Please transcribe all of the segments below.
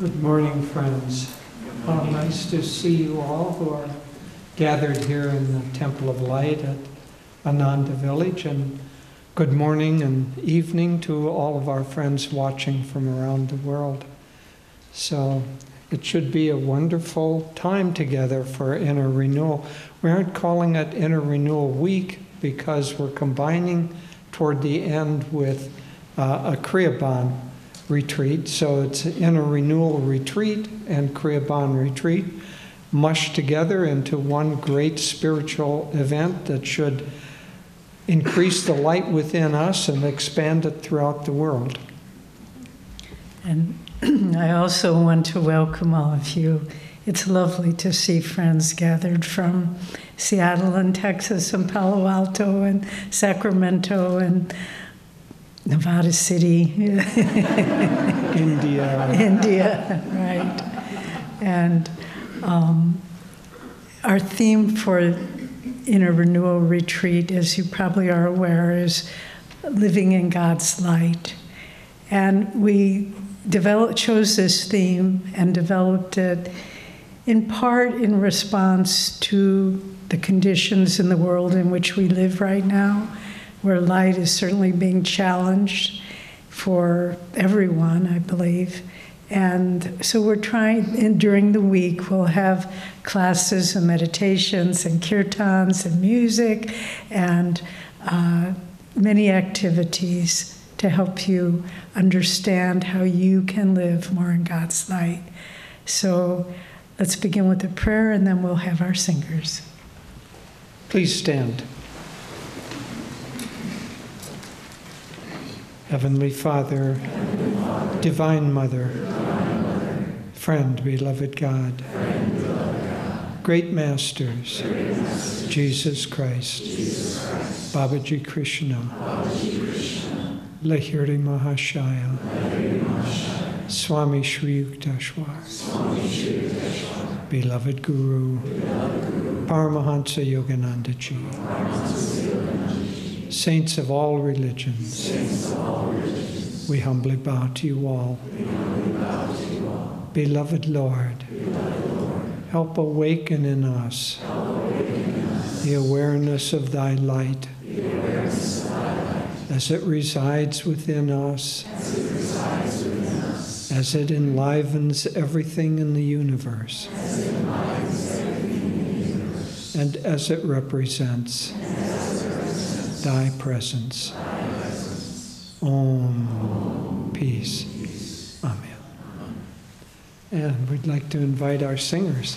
Good morning, friends. Uh, nice to see you all who are gathered here in the Temple of Light at Ananda Village. And good morning and evening to all of our friends watching from around the world. So it should be a wonderful time together for inner renewal. We aren't calling it Inner Renewal Week because we're combining toward the end with uh, a Kriyaban retreat. So it's Inner Renewal Retreat and Kriyaban Retreat mushed together into one great spiritual event that should increase the light within us and expand it throughout the world. And I also want to welcome all of you. It's lovely to see friends gathered from Seattle and Texas and Palo Alto and Sacramento and Nevada City, India. India, right. And um, our theme for Inner Renewal Retreat, as you probably are aware, is living in God's light. And we developed, chose this theme and developed it in part in response to the conditions in the world in which we live right now, where light is certainly being challenged for everyone, I believe. And so we're trying, and during the week, we'll have classes and meditations and kirtans and music and uh, many activities to help you understand how you can live more in God's light. So let's begin with a prayer and then we'll have our singers. Please stand. Heavenly Father, Divine Mother, Friend, beloved God, Great Masters, Jesus Christ, Babaji Krishna, Lahiri Mahashaya, Swami Shri Yukteswar, beloved Guru, Paramahansa Yogananda Ji, saints of all religions, we humbly bow to you all. Beloved Lord, help awaken in us the awareness of thy light as it resides within us, as it enlivens everything in the universe, and as it represents thy presence. Om. Peace. Amen. And we'd like to invite our singers.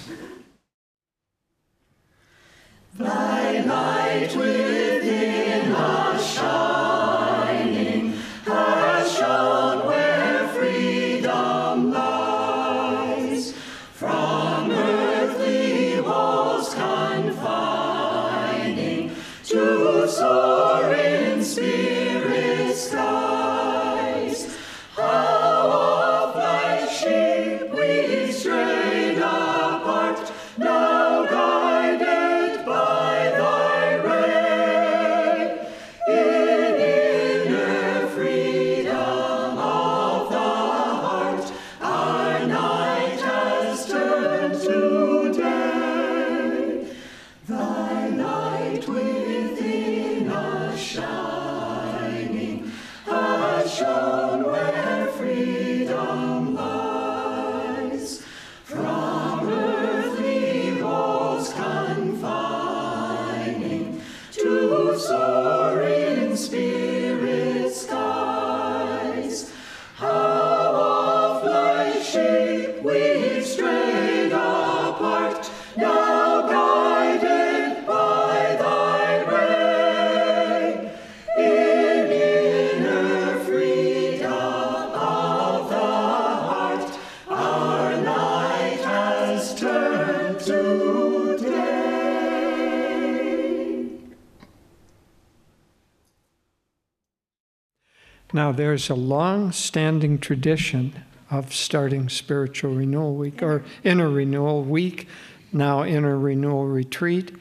There's a long standing tradition of starting Spiritual Renewal Week or Inner Renewal Week, now Inner Renewal Retreat.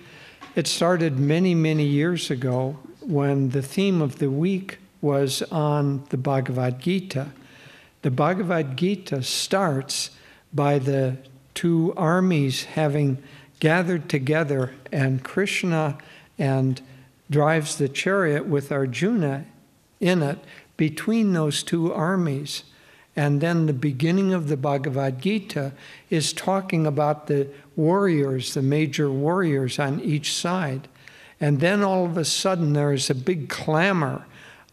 It started many, many years ago when the theme of the week was on the Bhagavad Gita. The Bhagavad Gita starts by the two armies having gathered together, and Krishna and drives the chariot with Arjuna in it between those two armies. And then the beginning of the Bhagavad Gita is talking about the warriors, the major warriors on each side. And then all of a sudden there is a big clamor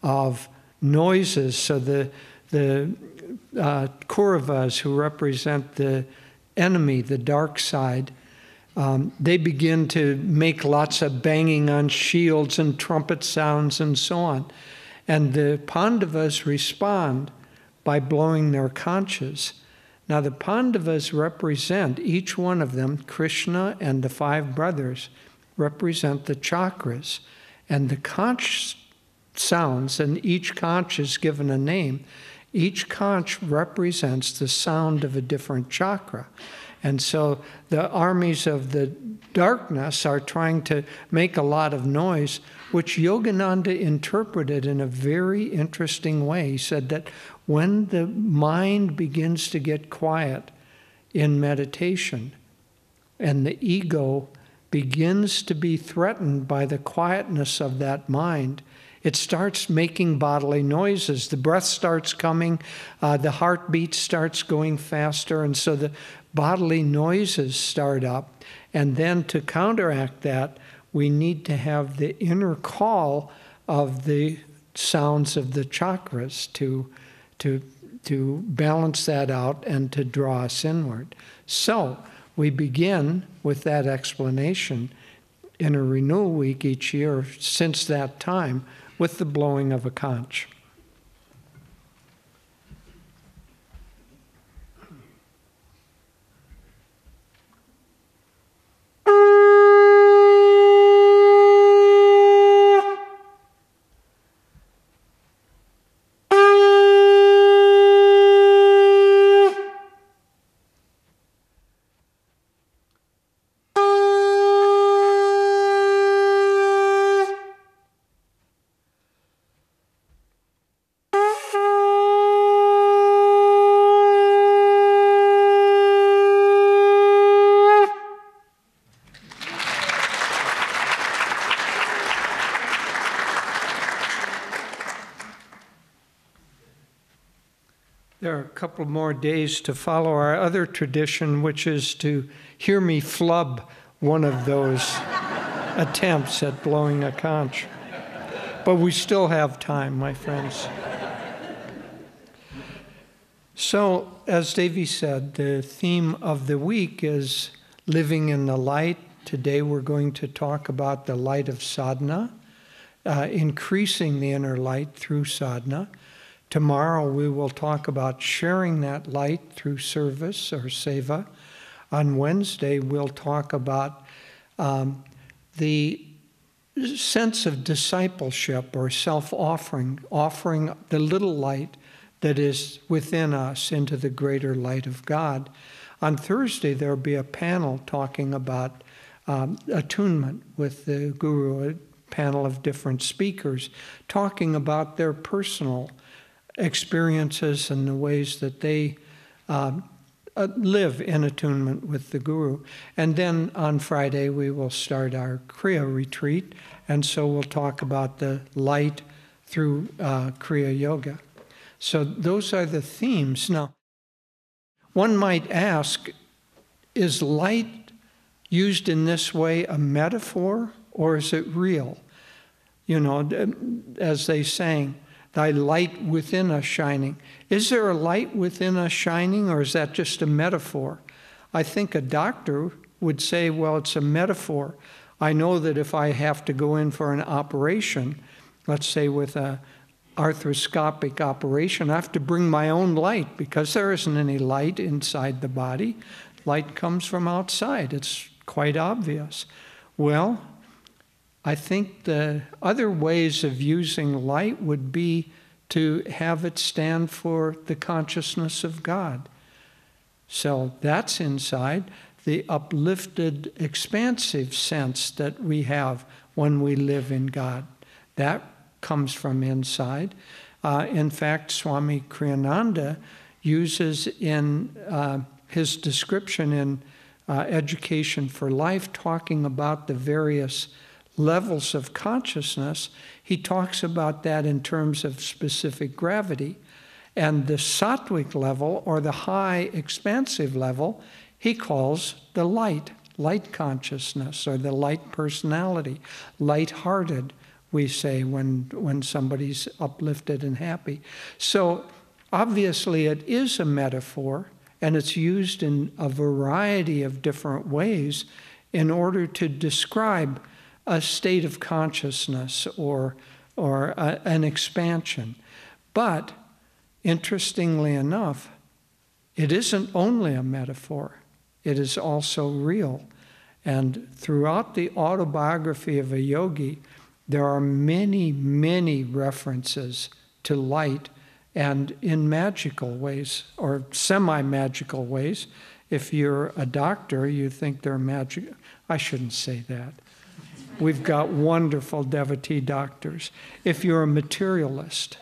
of noises. So the, the uh, Kauravas, who represent the enemy, the dark side, um, they begin to make lots of banging on shields and trumpet sounds and so on. And the Pandavas respond by blowing their conches. Now, the Pandavas represent, each one of them, Krishna and the five brothers, represent the chakras. And the conch sounds, and each conch is given a name. Each conch represents the sound of a different chakra. And so the armies of the darkness are trying to make a lot of noise, which Yogananda interpreted in a very interesting way. He said that when the mind begins to get quiet in meditation and the ego begins to be threatened by the quietness of that mind, it starts making bodily noises. The breath starts coming, uh, the heartbeat starts going faster, and so the bodily noises start up. And then to counteract that, we need to have the inner call of the sounds of the chakras to, to, to balance that out and to draw us inward. So we begin with that explanation in a renewal week each year since that time with the blowing of a conch. There are a couple more days to follow our other tradition, which is to hear me flub one of those attempts at blowing a conch. But we still have time, my friends. So, as Devi said, the theme of the week is living in the light. Today we're going to talk about the light of sadhana, uh, increasing the inner light through sadhana. Tomorrow we will talk about sharing that light through service or seva. On Wednesday we'll talk about um, the sense of discipleship or self offering, offering the little light that is within us into the greater light of God. On Thursday, there'll be a panel talking about um, attunement with the Guru, a panel of different speakers, talking about their personal experiences and the ways that they um, uh, live in attunement with the Guru. And then on Friday, we will start our Kriya retreat, and so we'll talk about the light through uh, Kriya Yoga. So those are the themes. Now, one might ask is light used in this way a metaphor or is it real? You know, as they sang, thy light within us shining. Is there a light within us shining, or is that just a metaphor? I think a doctor would say, well, it's a metaphor. I know that if I have to go in for an operation, let's say with a arthroscopic operation, I have to bring my own light because there isn't any light inside the body. Light comes from outside. It's quite obvious. Well, I think the other ways of using light would be to have it stand for the consciousness of God. So that's inside the uplifted, expansive sense that we have when we live in God. That comes from inside. Uh, in fact, Swami Kriyananda uses in uh, his description in uh, Education for Life, talking about the various levels of consciousness, he talks about that in terms of specific gravity. And the sattvic level, or the high expansive level, he calls the light, light consciousness, or the light personality, light hearted, we say when, when somebody's uplifted and happy. So obviously, it is a metaphor, and it's used in a variety of different ways in order to describe a state of consciousness or, or a, an expansion. But interestingly enough, it isn't only a metaphor, it is also real. And throughout the autobiography of a yogi, there are many, many references to light and in magical ways or semi magical ways. If you're a doctor, you think they're magic. I shouldn't say that. We've got wonderful devotee doctors. If you're a materialist,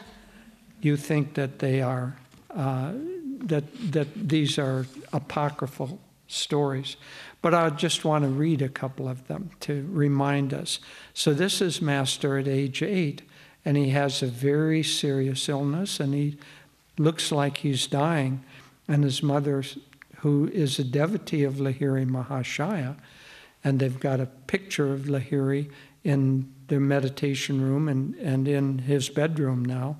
you think that they are uh, that that these are apocryphal stories. But I just want to read a couple of them to remind us. So this is Master at age eight, and he has a very serious illness, and he looks like he's dying. And his mother, who is a devotee of Lahiri Mahashaya, and they've got a picture of Lahiri in their meditation room and, and in his bedroom now.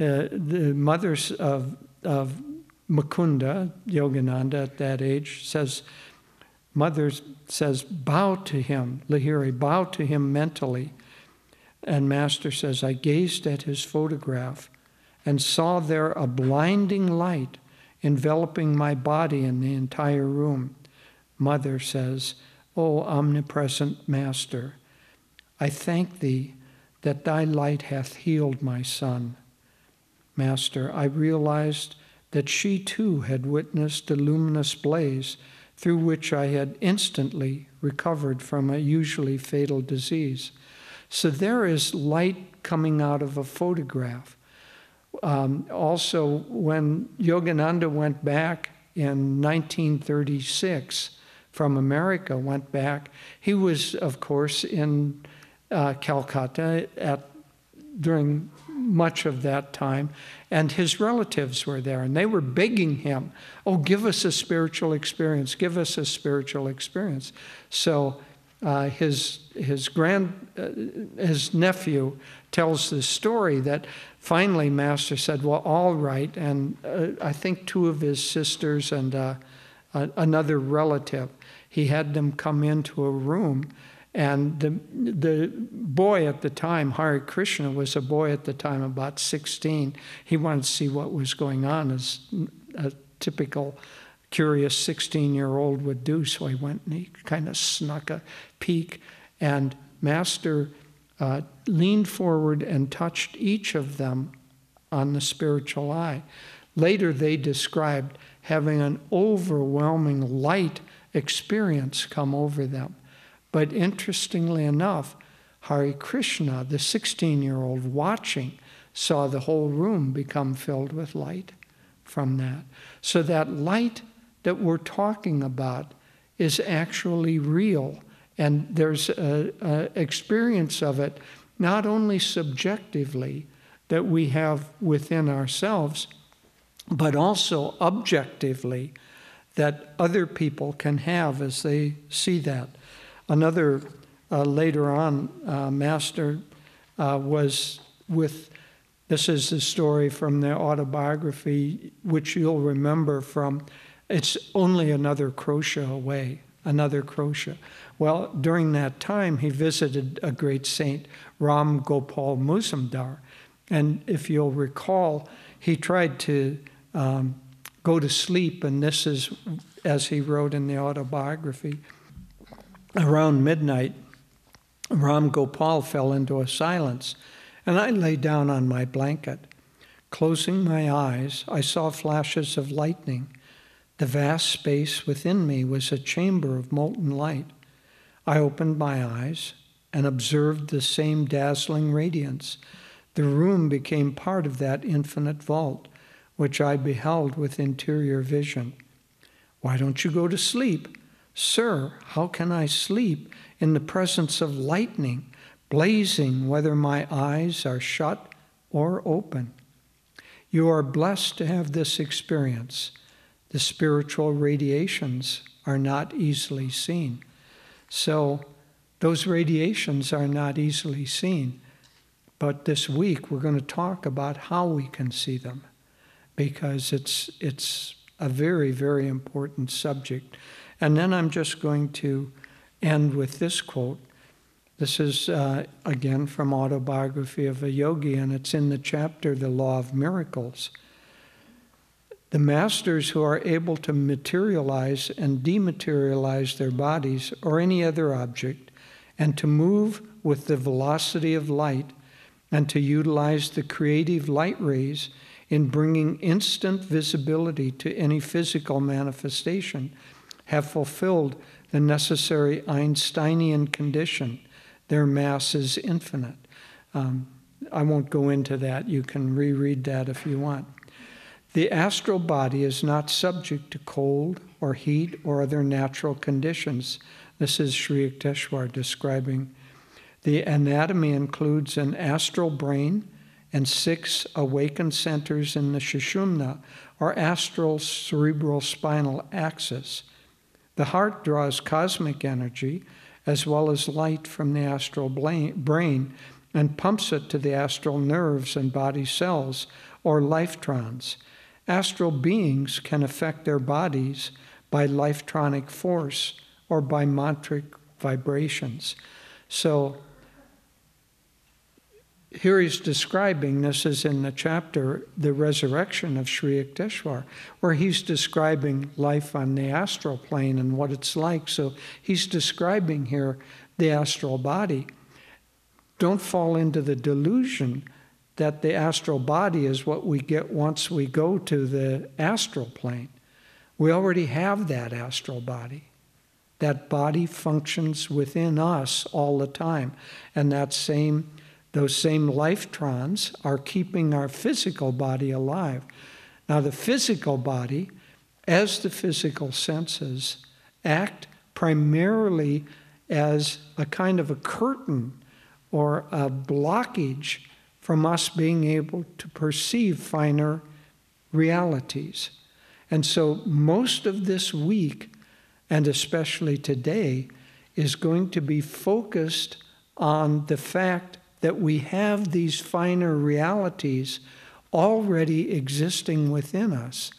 Uh, the mothers of, of Mukunda, Yogananda at that age, says, Mother says, bow to him, Lahiri, bow to him mentally. And Master says, I gazed at his photograph and saw there a blinding light enveloping my body and the entire room. Mother says, O omnipresent Master, I thank thee that thy light hath healed my son. Master, I realized that she too had witnessed a luminous blaze through which I had instantly recovered from a usually fatal disease. So there is light coming out of a photograph. Um, also, when Yogananda went back in 1936, from America went back. He was, of course, in uh, Calcutta at, during much of that time, and his relatives were there, and they were begging him, Oh, give us a spiritual experience, give us a spiritual experience. So uh, his, his, grand, uh, his nephew tells the story that finally Master said, Well, all right. And uh, I think two of his sisters and uh, another relative he had them come into a room. And the, the boy at the time, Hari Krishna, was a boy at the time, about 16. He wanted to see what was going on, as a typical curious 16 year old would do. So he went and he kind of snuck a peek. And Master uh, leaned forward and touched each of them on the spiritual eye. Later, they described having an overwhelming light experience come over them. But interestingly enough, Hari Krishna, the 16 year old watching, saw the whole room become filled with light from that. So that light that we're talking about is actually real. And there's an experience of it, not only subjectively that we have within ourselves, but also objectively that other people can have as they see that. Another, uh, later on, uh, master uh, was with, this is the story from their autobiography, which you'll remember from, it's only another crochet away, another crochet. Well, during that time, he visited a great saint, Ram Gopal Muzumdar. And if you'll recall, he tried to um, go to sleep, and this is as he wrote in the autobiography. Around midnight, Ram Gopal fell into a silence, and I lay down on my blanket. Closing my eyes, I saw flashes of lightning. The vast space within me was a chamber of molten light. I opened my eyes and observed the same dazzling radiance. The room became part of that infinite vault which I beheld with interior vision. Why don't you go to sleep? Sir, how can I sleep in the presence of lightning, blazing whether my eyes are shut or open? You are blessed to have this experience. The spiritual radiations are not easily seen. So, those radiations are not easily seen. But this week, we're going to talk about how we can see them because it's, it's a very, very important subject. And then I'm just going to end with this quote. This is, uh, again, from Autobiography of a Yogi, and it's in the chapter, The Law of Miracles. The masters who are able to materialize and dematerialize their bodies or any other object, and to move with the velocity of light, and to utilize the creative light rays in bringing instant visibility to any physical manifestation, have fulfilled the necessary Einsteinian condition. Their mass is infinite. Um, I won't go into that. You can reread that if you want. The astral body is not subject to cold or heat or other natural conditions. This is Sri Yukteswar describing. The anatomy includes an astral brain and six awakened centers in the Sushumna, or astral cerebral spinal axis. The heart draws cosmic energy as well as light from the astral brain and pumps it to the astral nerves and body cells, or lifetrons. Astral beings can affect their bodies by lifetronic force or by mantric vibrations. So, here he's describing this is in the chapter the resurrection of Sri Yukteswar, where he's describing life on the astral plane and what it's like. So he's describing here the astral body. Don't fall into the delusion that the astral body is what we get once we go to the astral plane. We already have that astral body. That body functions within us all the time. And that same, those same lifetrons are keeping our physical body alive. Now, the physical body, as the physical senses, act primarily as a kind of a curtain or a blockage from us being able to perceive finer realities. And so, most of this week, and especially today, is going to be focused on the fact that we have these finer realities already existing within us.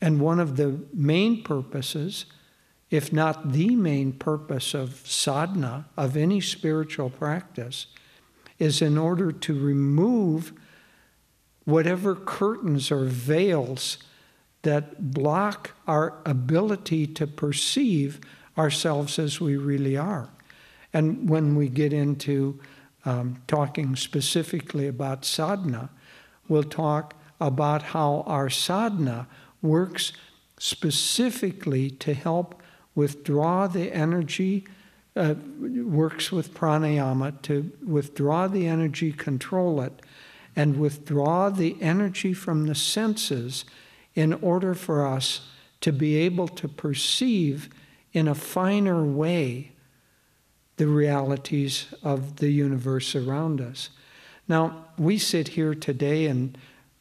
And one of the main purposes, if not the main purpose of sadhana, of any spiritual practice, is in order to remove whatever curtains or veils that block our ability to perceive ourselves as we really are. And when we get into um, talking specifically about sadhana, we'll talk about how our sadhana works specifically to help withdraw the energy uh, works with pranayama to withdraw the energy, control it, and withdraw the energy from the senses in order for us to be able to perceive in a finer way the realities of the universe around us. Now, we sit here today and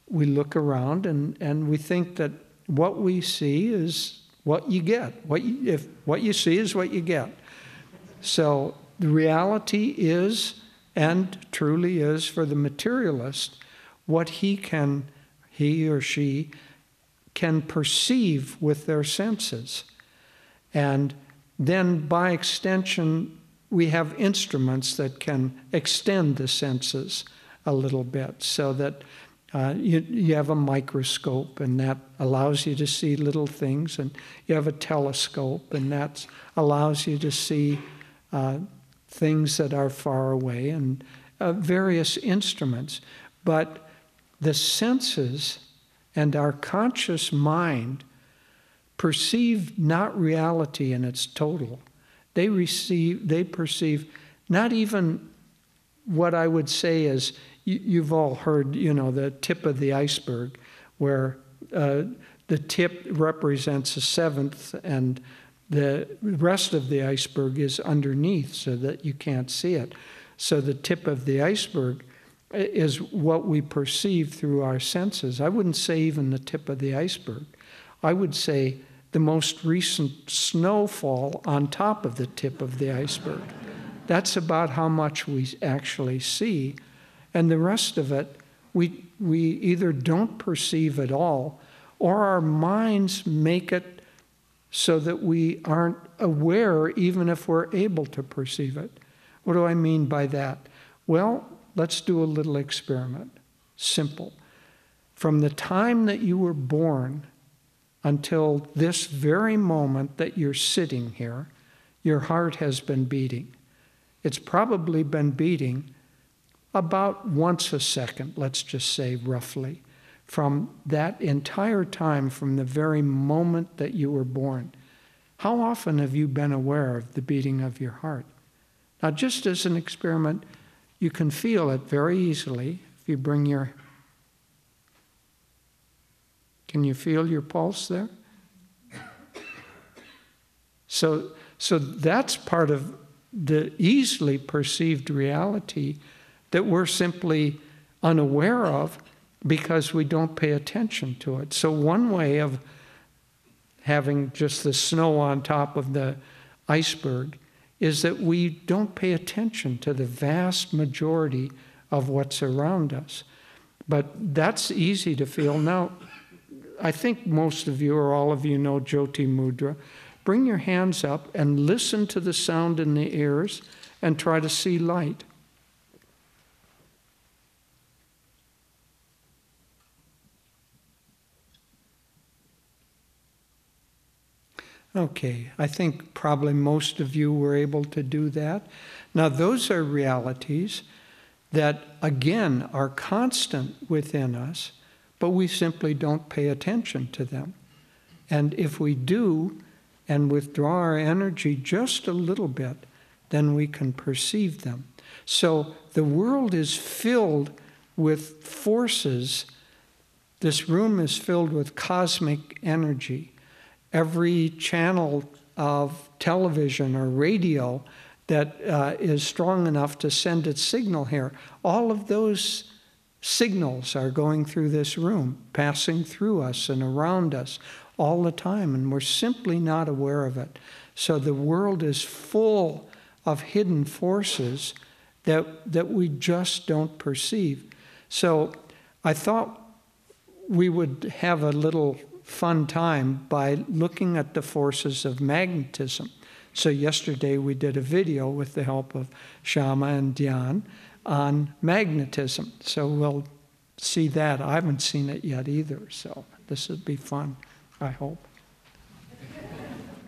we look around and, and we think that what we see is what you get. What you, if what you see is what you get. So the reality is, and truly is for the materialist, what he can, he or she can perceive with their senses. And then by extension, we have instruments that can extend the senses a little bit so that uh, you, you have a microscope and that allows you to see little things, and you have a telescope and that allows you to see uh, things that are far away, and uh, various instruments. But the senses and our conscious mind perceive not reality in its total. They receive, they perceive not even what I would say is you, you've all heard, you know, the tip of the iceberg, where uh, the tip represents a seventh and the rest of the iceberg is underneath so that you can't see it. So the tip of the iceberg is what we perceive through our senses. I wouldn't say even the tip of the iceberg. I would say the most recent snowfall on top of the tip of the iceberg. That's about how much we actually see. And the rest of it, we, we either don't perceive at all or our minds make it so that we aren't aware even if we're able to perceive it. What do I mean by that? Well, let's do a little experiment. Simple. From the time that you were born until this very moment that you're sitting here, your heart has been beating. It's probably been beating about once a second, let's just say roughly, from that entire time, from the very moment that you were born. How often have you been aware of the beating of your heart? Now, just as an experiment, you can feel it very easily if you bring your. Can you feel your pulse there? So, so that's part of the easily perceived reality that we're simply unaware of because we don't pay attention to it. So, one way of having just the snow on top of the iceberg is that we don't pay attention to the vast majority of what's around us. But that's easy to feel. Now, I think most of you or all of you know Jyoti Mudra. Bring your hands up and listen to the sound in the ears and try to see light. Okay, I think probably most of you were able to do that. Now, those are realities that, again, are constant within us, but we simply don't pay attention to them. And if we do and withdraw our energy just a little bit, then we can perceive them. So the world is filled with forces. This room is filled with cosmic energy every channel of television or radio that uh, is strong enough to send its signal here. All of those signals are going through this room, passing through us and around us all the time, and we're simply not aware of it. So the world is full of hidden forces that, that we just don't perceive. So I thought we would have a little fun time by looking at the forces of magnetism. So, yesterday we did a video with the help of Shama and Diane on magnetism. So, we'll see that. I haven't seen it yet either, so this would be fun, I hope.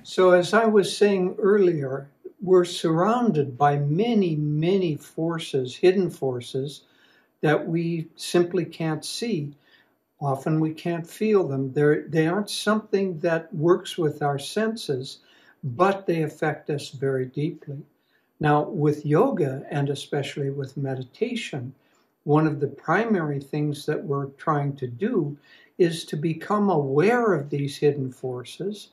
So, as I was saying earlier, we're surrounded by many, many forces, hidden forces, that we simply can't see. Often we can't feel them. They're, they aren't something that works with our senses, but they affect us very deeply. Now, with yoga and especially with meditation, one of the primary things that we're trying to do is to become aware of these hidden forces.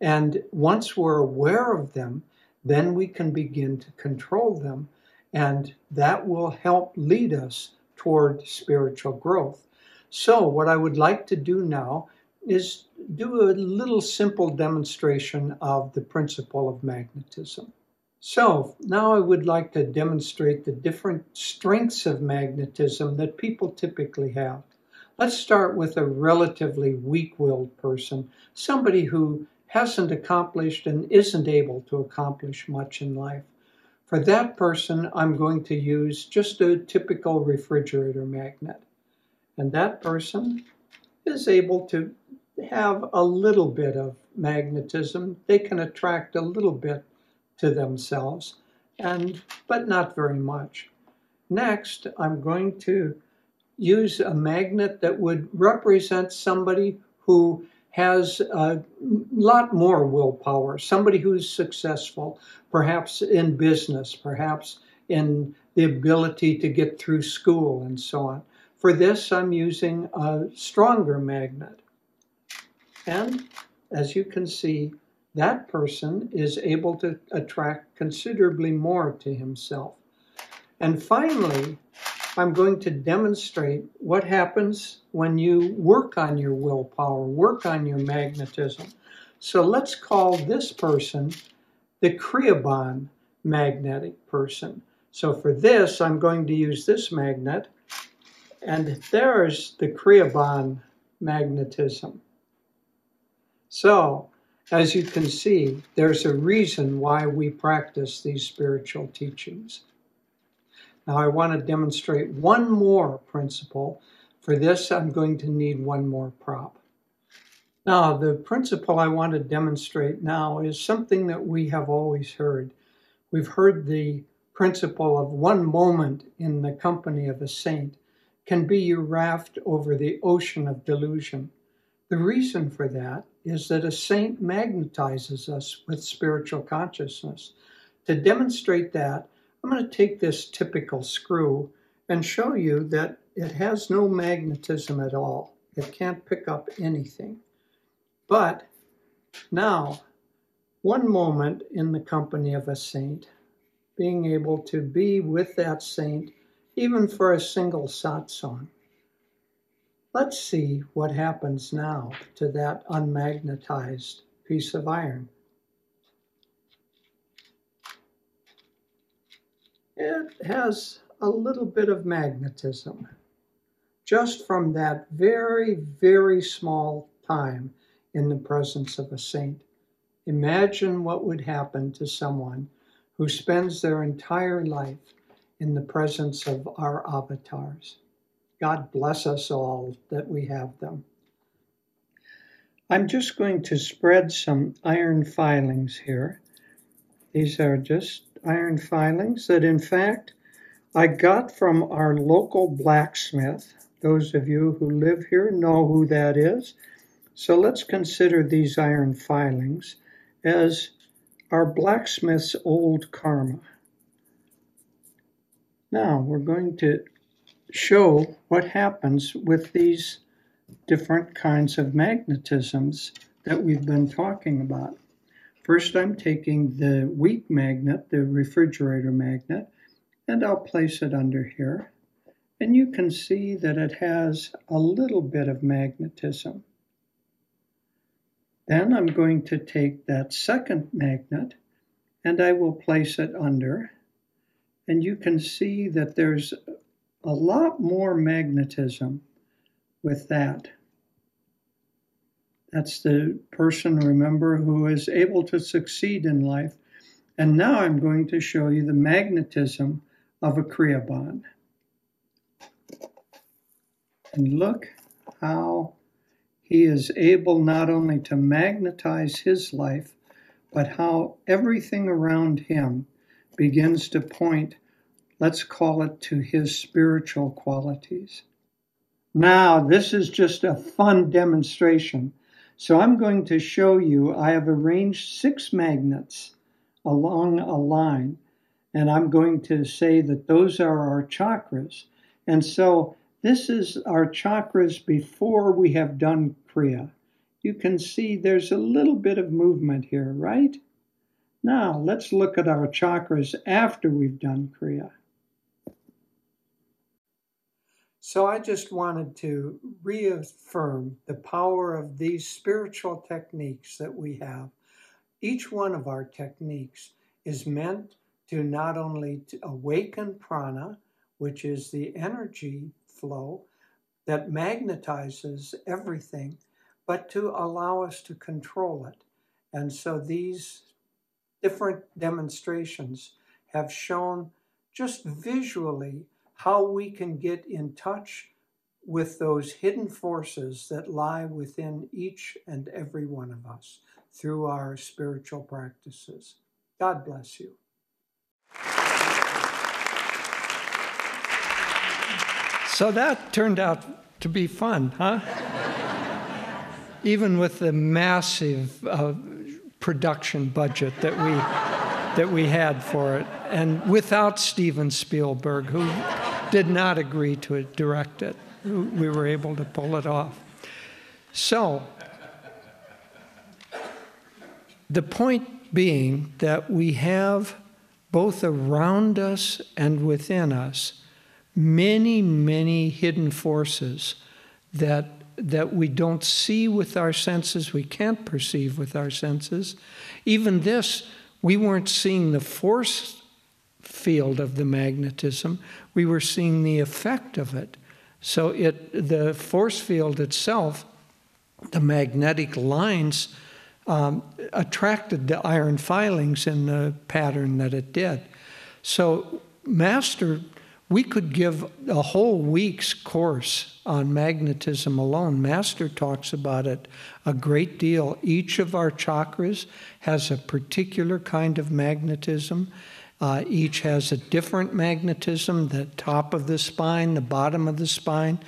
And once we're aware of them, then we can begin to control them. And that will help lead us toward spiritual growth. So what I would like to do now is do a little simple demonstration of the principle of magnetism. So now I would like to demonstrate the different strengths of magnetism that people typically have. Let's start with a relatively weak-willed person, somebody who hasn't accomplished and isn't able to accomplish much in life. For that person, I'm going to use just a typical refrigerator magnet. And that person is able to have a little bit of magnetism. They can attract a little bit to themselves, and but not very much. Next, I'm going to use a magnet that would represent somebody who has a lot more willpower, somebody who's successful, perhaps in business, perhaps in the ability to get through school and so on. For this, I'm using a stronger magnet. And as you can see, that person is able to attract considerably more to himself. And finally, I'm going to demonstrate what happens when you work on your willpower, work on your magnetism. So let's call this person the Kriyaban magnetic person. So for this, I'm going to use this magnet, and there's the Kriyaban magnetism. So, as you can see, there's a reason why we practice these spiritual teachings. Now I want to demonstrate one more principle. For this, I'm going to need one more prop. Now, the principle I want to demonstrate now is something that we have always heard. We've heard the principle of one moment in the company of a saint can be your raft over the ocean of delusion. The reason for that is that a saint magnetizes us with spiritual consciousness. To demonstrate that, I'm going to take this typical screw and show you that it has no magnetism at all. It can't pick up anything. But now, one moment in the company of a saint, being able to be with that saint even for a single satsang. Let's see what happens now to that unmagnetized piece of iron. it has a little bit of magnetism just from that very, very small time in the presence of a saint. Imagine what would happen to someone who spends their entire life in the presence of our avatars. God bless us all that we have them. I'm just going to spread some iron filings here. These are just iron filings that, in fact, I got from our local blacksmith. Those of you who live here know who that is. So let's consider these iron filings as our blacksmith's old karma. Now we're going to show what happens with these different kinds of magnetisms that we've been talking about. First, I'm taking the weak magnet, the refrigerator magnet, and I'll place it under here. And you can see that it has a little bit of magnetism. Then I'm going to take that second magnet and I will place it under. And you can see that there's a lot more magnetism with that. That's the person, remember, who is able to succeed in life. And now I'm going to show you the magnetism of a Kriyaban. And look how he is able not only to magnetize his life, but how everything around him begins to point, let's call it, to his spiritual qualities. Now, this is just a fun demonstration so I'm going to show you, I have arranged six magnets along a line, and I'm going to say that those are our chakras. And so this is our chakras before we have done Kriya. You can see there's a little bit of movement here, right? Now let's look at our chakras after we've done Kriya. So I just wanted to reaffirm the power of these spiritual techniques that we have. Each one of our techniques is meant to not only to awaken prana, which is the energy flow that magnetizes everything, but to allow us to control it. And so these different demonstrations have shown just visually how we can get in touch with those hidden forces that lie within each and every one of us through our spiritual practices. God bless you. So that turned out to be fun, huh? Even with the massive uh, production budget that we that we had for it, and without Steven Spielberg, who did not agree to direct it. we were able to pull it off. So, the point being that we have both around us and within us many, many hidden forces that, that we don't see with our senses, we can't perceive with our senses. Even this, we weren't seeing the force field of the magnetism, we were seeing the effect of it. So it, the force field itself, the magnetic lines, um, attracted the iron filings in the pattern that it did. So, Master, we could give a whole week's course on magnetism alone. Master talks about it a great deal. Each of our chakras has a particular kind of magnetism. Uh, each has a different magnetism the top of the spine, the bottom of the spine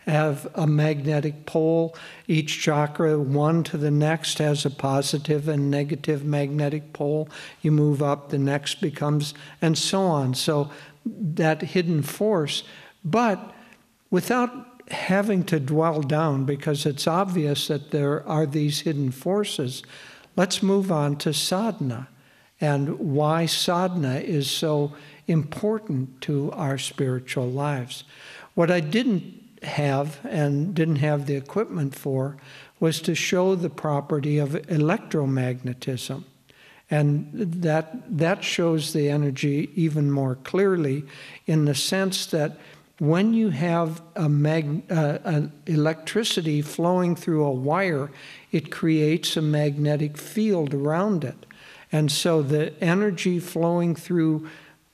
have a magnetic pole. Each chakra, one to the next, has a positive and negative magnetic pole. You move up, the next becomes, and so on. So that hidden force, but without having to dwell down, because it's obvious that there are these hidden forces, let's move on to sadhana and why sadhana is so important to our spiritual lives. What I didn't have and didn't have the equipment for was to show the property of electromagnetism. And that, that shows the energy even more clearly in the sense that when you have a mag, uh, an electricity flowing through a wire, it creates a magnetic field around it. And so the energy flowing through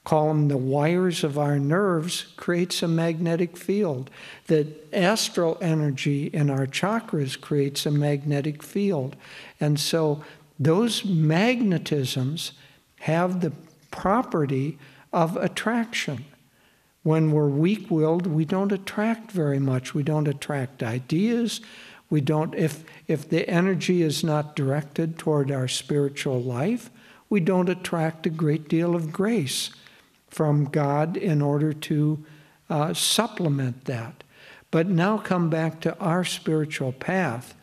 call them the wires of our nerves, creates a magnetic field. The astral energy in our chakras creates a magnetic field. And so those magnetisms have the property of attraction. When we're weak willed, we don't attract very much. We don't attract ideas. We don't, if, if the energy is not directed toward our spiritual life, we don't attract a great deal of grace from God in order to uh, supplement that. But now come back to our spiritual path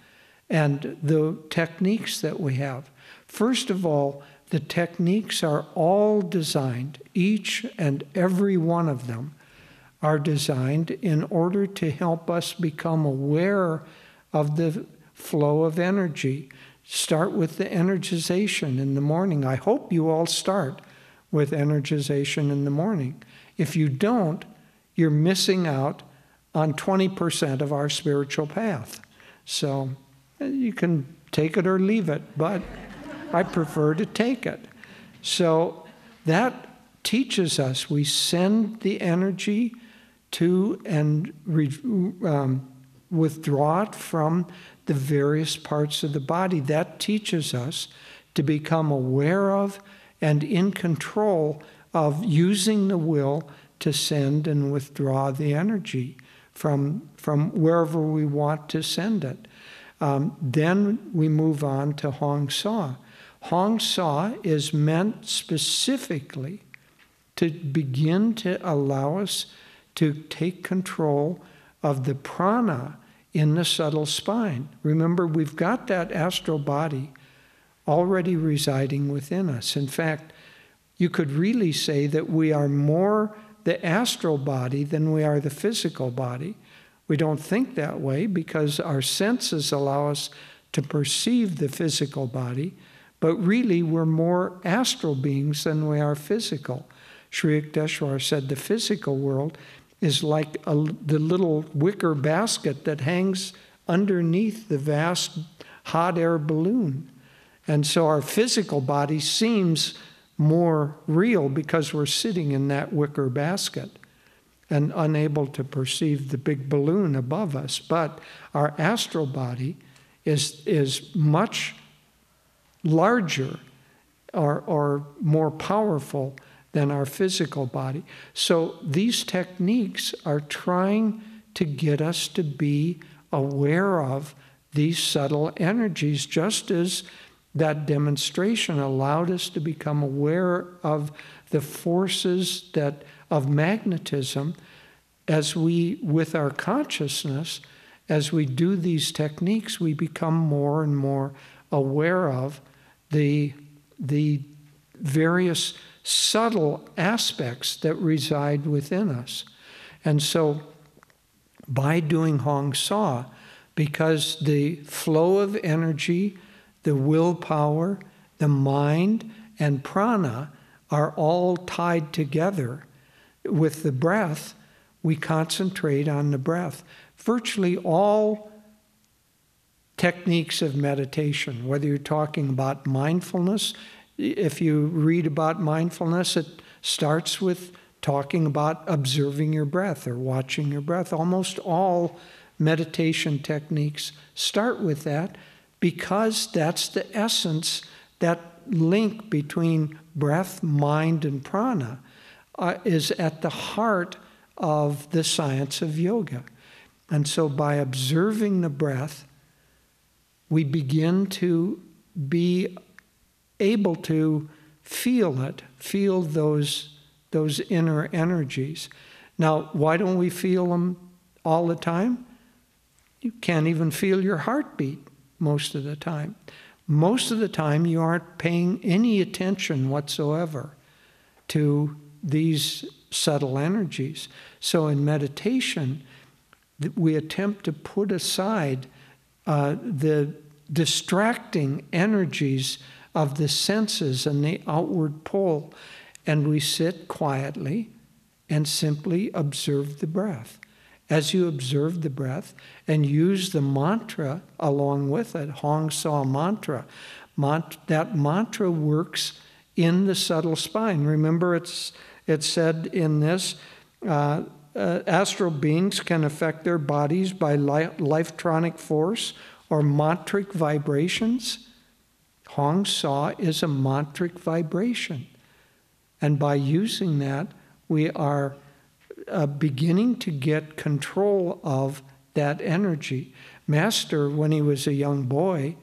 and the techniques that we have. First of all, the techniques are all designed, each and every one of them are designed in order to help us become aware of the flow of energy. Start with the energization in the morning. I hope you all start with energization in the morning. If you don't, you're missing out on 20% of our spiritual path. So you can take it or leave it, but I prefer to take it. So that teaches us we send the energy to and um, withdraw it from the various parts of the body. That teaches us to become aware of and in control of using the will to send and withdraw the energy from, from wherever we want to send it. Um, then we move on to Hong Sau. Hong Sau is meant specifically to begin to allow us to take control of the prana in the subtle spine. Remember, we've got that astral body already residing within us. In fact, you could really say that we are more the astral body than we are the physical body. We don't think that way because our senses allow us to perceive the physical body, but really we're more astral beings than we are physical. Sri Yukteswar said the physical world is like a, the little wicker basket that hangs underneath the vast hot air balloon. And so our physical body seems more real because we're sitting in that wicker basket and unable to perceive the big balloon above us. But our astral body is, is much larger or, or more powerful than our physical body. So these techniques are trying to get us to be aware of these subtle energies, just as that demonstration allowed us to become aware of the forces that of magnetism as we, with our consciousness, as we do these techniques, we become more and more aware of the, the various subtle aspects that reside within us. And so, by doing Hong Sau, because the flow of energy, the willpower, the mind, and prana are all tied together with the breath, we concentrate on the breath. Virtually all techniques of meditation, whether you're talking about mindfulness, if you read about mindfulness, it starts with talking about observing your breath or watching your breath. Almost all meditation techniques start with that because that's the essence, that link between breath, mind, and prana uh, is at the heart of the science of yoga. And so by observing the breath, we begin to be able to feel it, feel those, those inner energies. Now, why don't we feel them all the time? You can't even feel your heartbeat most of the time. Most of the time, you aren't paying any attention whatsoever to these subtle energies. So, in meditation, we attempt to put aside uh, the distracting energies of the senses and the outward pull, and we sit quietly and simply observe the breath. As you observe the breath and use the mantra along with it, Hong Sau mantra, Mont- that mantra works in the subtle spine. Remember, it's, it's said in this uh, uh, astral beings can affect their bodies by li- lifetronic force or mantric vibrations. Hong Sau is a mantric vibration. And by using that, we are uh, beginning to get control of that energy. Master, when he was a young boy,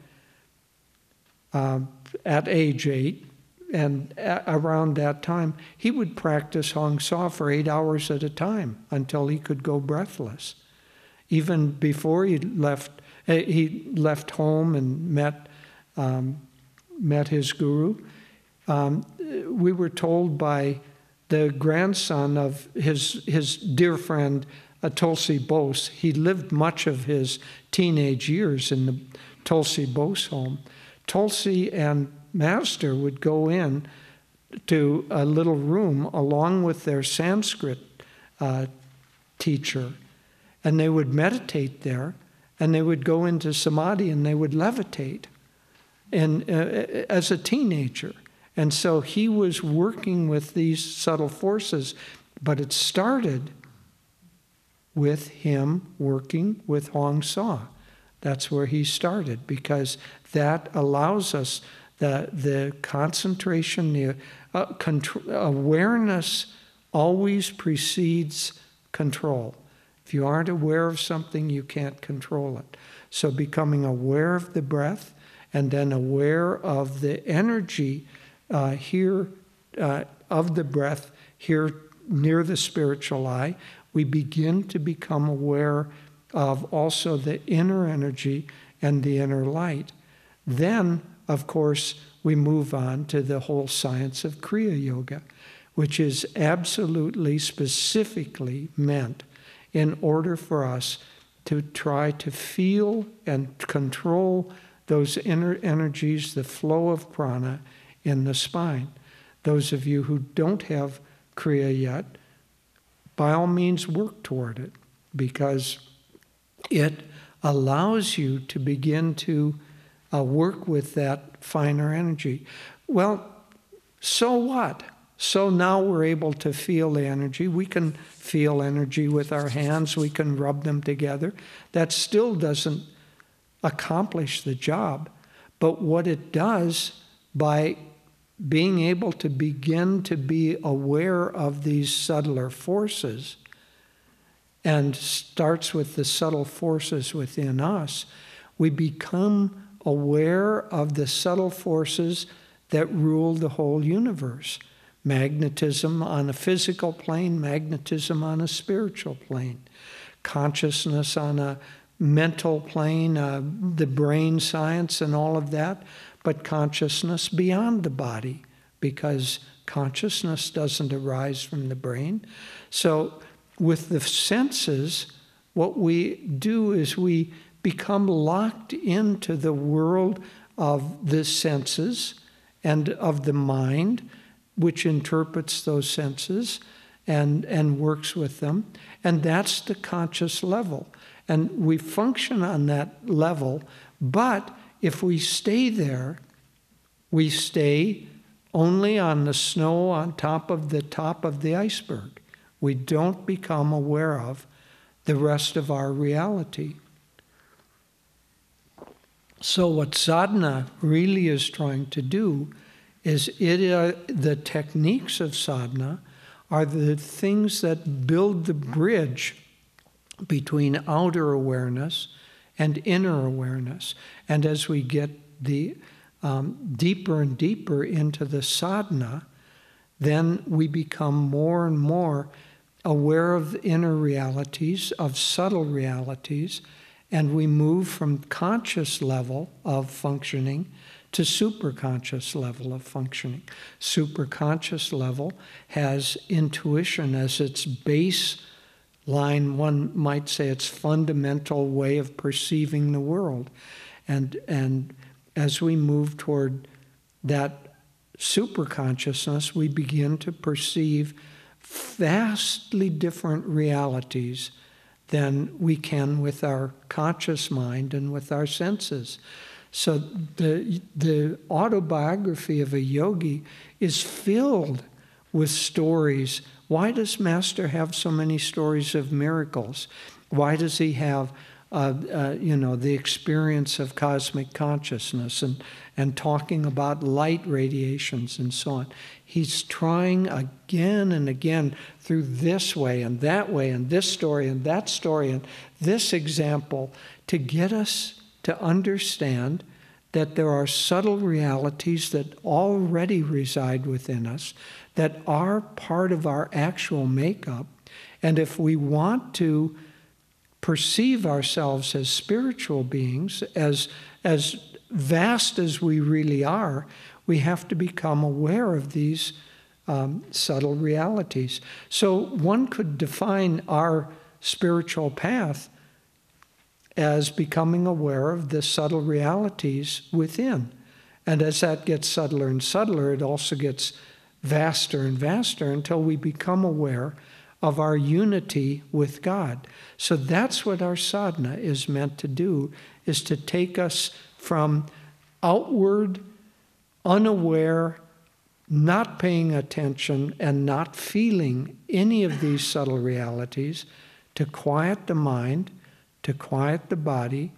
uh, at age eight, and around that time, he would practice Hong Sau for eight hours at a time until he could go breathless. Even before he left, eh, he left home and met, um, met his guru. Um, we were told by the grandson of his, his dear friend uh, Tulsi Bose. He lived much of his teenage years in the Tulsi Bose home. Tulsi and Master would go in to a little room along with their Sanskrit uh, teacher, and they would meditate there, and they would go into samadhi and they would levitate, and uh, as a teenager. And so he was working with these subtle forces, but it started with him working with Hong Sau. That's where he started because that allows us the, the concentration, the uh, awareness always precedes control. If you aren't aware of something, you can't control it. So becoming aware of the breath and then aware of the energy uh, here uh, of the breath here near the spiritual eye, we begin to become aware of also the inner energy and the inner light. Then, of course, we move on to the whole science of Kriya Yoga, which is absolutely specifically meant in order for us to try to feel and control those inner energies, the flow of prana in the spine. Those of you who don't have Kriya yet, by all means work toward it because it allows you to begin to uh, work with that finer energy. Well, so what? So now we're able to feel the energy. We can feel energy with our hands, we can rub them together. That still doesn't accomplish the job. But what it does by being able to begin to be aware of these subtler forces and starts with the subtle forces within us, we become aware of the subtle forces that rule the whole universe. magnetism on a physical plane, magnetism on a spiritual plane, consciousness on a mental plane, uh, the brain science and all of that, but consciousness beyond the body, because consciousness doesn't arise from the brain. So, with the senses, what we do is we become locked into the world of the senses and of the mind, which interprets those senses and, and works with them. And that's the conscious level. And we function on that level, but if we stay there, we stay only on the snow on top of the top of the iceberg. We don't become aware of the rest of our reality. So, what sadhana really is trying to do is it, uh, the techniques of sadhana are the things that build the bridge between outer awareness and inner awareness. And as we get the um, deeper and deeper into the sadhana, then we become more and more aware of inner realities, of subtle realities, and we move from conscious level of functioning to superconscious level of functioning. Superconscious level has intuition as its base line, one might say its fundamental way of perceiving the world. And, and as we move toward that superconsciousness, we begin to perceive vastly different realities than we can with our conscious mind and with our senses. So the, the autobiography of a yogi is filled with stories. Why does Master have so many stories of miracles? Why does he have, uh, uh, you know, the experience of cosmic consciousness and, and talking about light radiations and so on? He's trying again and again through this way and that way and this story and that story and this example to get us to understand that there are subtle realities that already reside within us, that are part of our actual makeup. And if we want to perceive ourselves as spiritual beings, as, as vast as we really are, we have to become aware of these um, subtle realities. So one could define our spiritual path as becoming aware of the subtle realities within. And as that gets subtler and subtler, it also gets vaster and vaster until we become aware of our unity with God. So that's what our sadhana is meant to do is to take us from outward unaware not paying attention and not feeling any of these subtle realities to quiet the mind to quiet the body,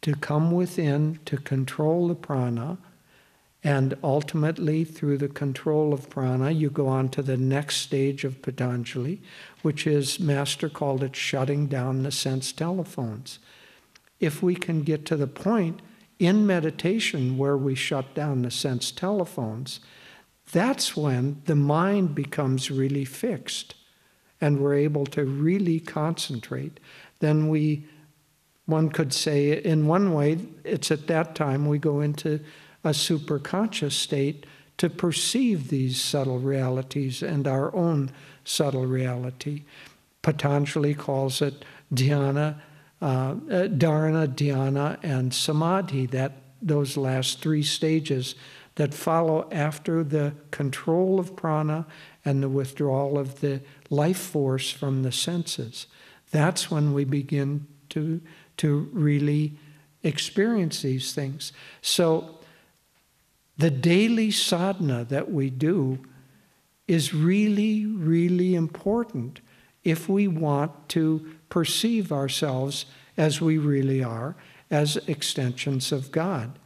to come within, to control the prana, and ultimately, through the control of prana, you go on to the next stage of Patanjali, which is, Master called it shutting down the sense telephones. If we can get to the point in meditation where we shut down the sense telephones, that's when the mind becomes really fixed and we're able to really concentrate. Then we one could say, in one way, it's at that time we go into a superconscious state to perceive these subtle realities and our own subtle reality. Patanjali calls it dhyana, uh, uh, dharana, dhyana, and samadhi, that those last three stages that follow after the control of prana and the withdrawal of the life force from the senses. That's when we begin to to really experience these things. So, the daily sadhana that we do is really, really important if we want to perceive ourselves as we really are, as extensions of God.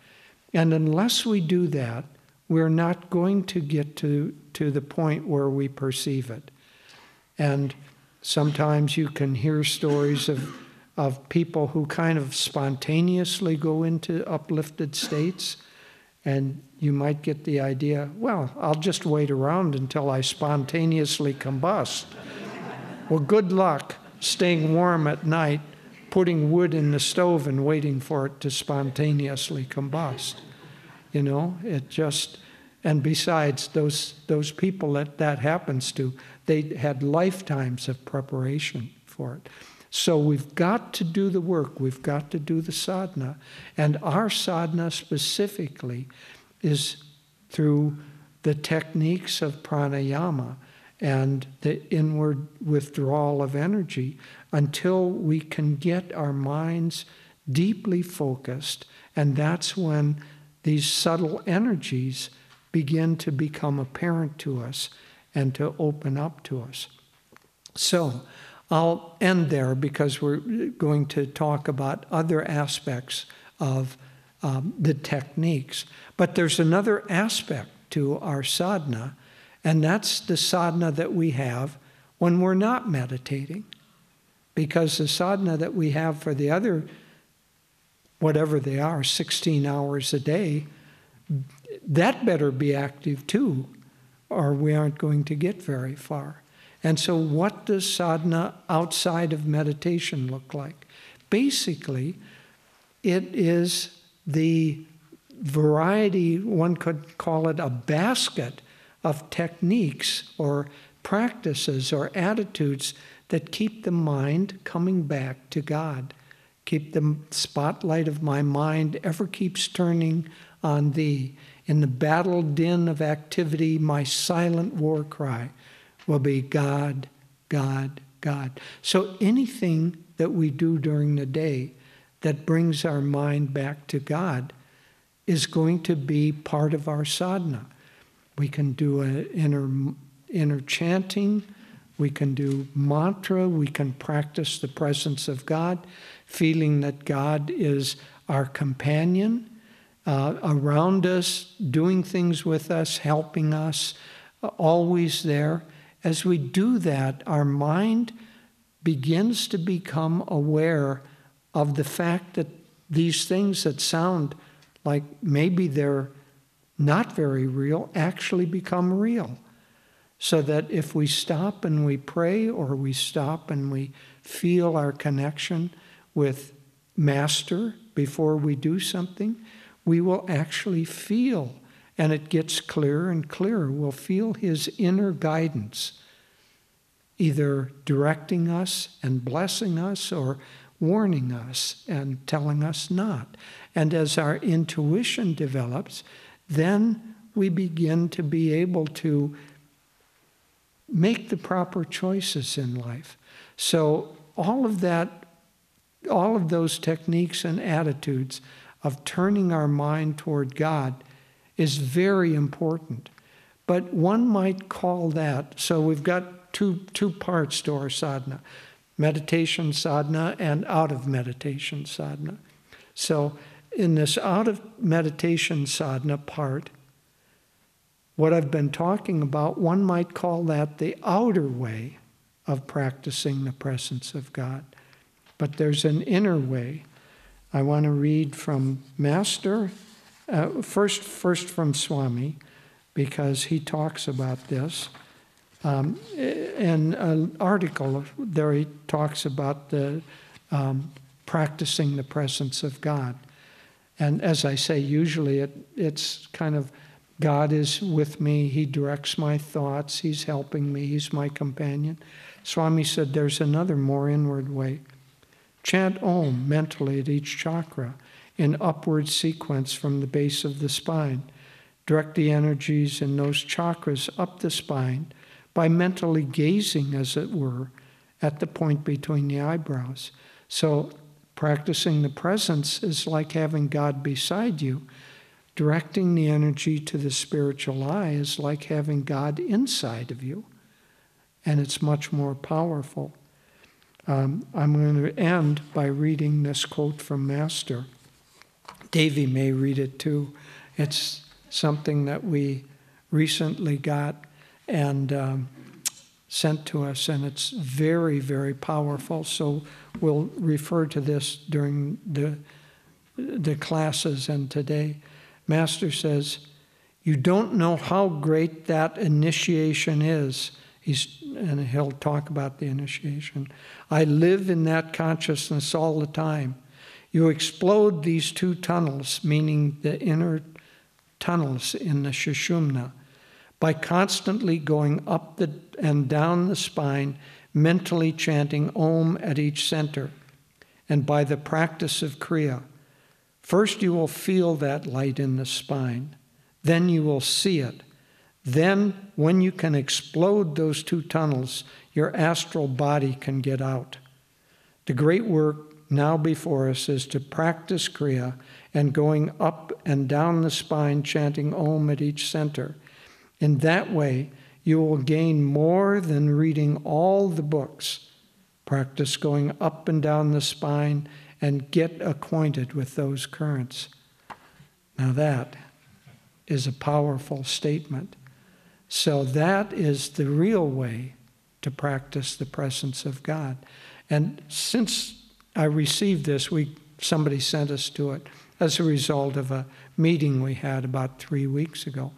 And unless we do that, we're not going to get to, to the point where we perceive it. And sometimes you can hear stories of of people who kind of spontaneously go into uplifted states. And you might get the idea, well, I'll just wait around until I spontaneously combust. well, good luck staying warm at night, putting wood in the stove and waiting for it to spontaneously combust. You know, it just, and besides, those, those people that that happens to, they had lifetimes of preparation for it. So we've got to do the work, we've got to do the sadhana. And our sadhana specifically is through the techniques of pranayama and the inward withdrawal of energy until we can get our minds deeply focused. And that's when these subtle energies begin to become apparent to us and to open up to us. So, I'll end there because we're going to talk about other aspects of um, the techniques. But there's another aspect to our sadhana, and that's the sadhana that we have when we're not meditating. Because the sadhana that we have for the other, whatever they are, 16 hours a day, that better be active too, or we aren't going to get very far. And so, what does sadhana outside of meditation look like? Basically, it is the variety, one could call it a basket of techniques or practices or attitudes that keep the mind coming back to God. Keep the spotlight of my mind ever keeps turning on Thee. In the battle din of activity, my silent war cry will be God, God, God. So anything that we do during the day that brings our mind back to God is going to be part of our sadhana. We can do an inner, inner chanting, we can do mantra, we can practice the presence of God, feeling that God is our companion, uh, around us, doing things with us, helping us, always there. As we do that, our mind begins to become aware of the fact that these things that sound like maybe they're not very real actually become real. So that if we stop and we pray or we stop and we feel our connection with Master before we do something, we will actually feel and it gets clearer and clearer. We'll feel His inner guidance, either directing us and blessing us or warning us and telling us not. And as our intuition develops, then we begin to be able to make the proper choices in life. So, all of that, all of those techniques and attitudes of turning our mind toward God is very important. But one might call that, so we've got two, two parts to our sadhana meditation sadhana and out of meditation sadhana. So, in this out of meditation sadhana part, what I've been talking about, one might call that the outer way of practicing the presence of God. But there's an inner way. I want to read from Master uh, first, first from Swami, because he talks about this. Um, in an article there, he talks about the um, practicing the presence of God. And as I say, usually it, it's kind of God is with me, He directs my thoughts, He's helping me, He's my companion. Swami said there's another more inward way. Chant Om mentally at each chakra in upward sequence from the base of the spine. Direct the energies in those chakras up the spine by mentally gazing, as it were, at the point between the eyebrows. So, practicing the presence is like having God beside you. Directing the energy to the spiritual eye is like having God inside of you, and it's much more powerful. Um, I'm going to end by reading this quote from Master. Devi may read it too. It's something that we recently got and um, sent to us, and it's very, very powerful. So we'll refer to this during the, the classes and today. Master says, You don't know how great that initiation is. He's, and he'll talk about the initiation. I live in that consciousness all the time. You explode these two tunnels, meaning the inner tunnels in the Sushumna, by constantly going up the, and down the spine, mentally chanting Om at each center, and by the practice of Kriya. First, you will feel that light in the spine, then, you will see it. Then, when you can explode those two tunnels, your astral body can get out. The great work now before us is to practice Kriya and going up and down the spine, chanting Om at each center. In that way, you will gain more than reading all the books. Practice going up and down the spine and get acquainted with those currents. Now, that is a powerful statement. So, that is the real way to practice the presence of God. And since I received this, we, somebody sent us to it as a result of a meeting we had about three weeks ago.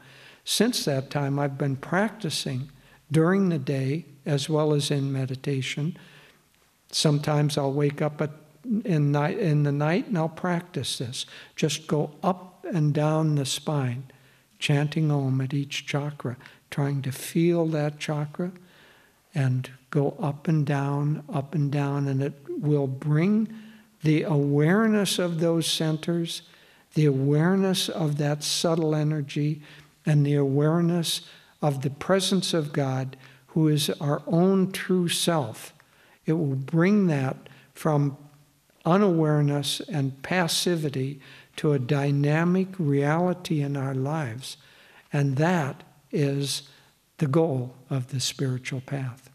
Since that time, I've been practicing during the day as well as in meditation. Sometimes I'll wake up at, in, night, in the night and I'll practice this. Just go up and down the spine, chanting Om at each chakra, trying to feel that chakra and go up and down, up and down, and it will bring the awareness of those centers, the awareness of that subtle energy, and the awareness of the presence of God, who is our own true self. It will bring that from unawareness and passivity to a dynamic reality in our lives. And that is the goal of the spiritual path.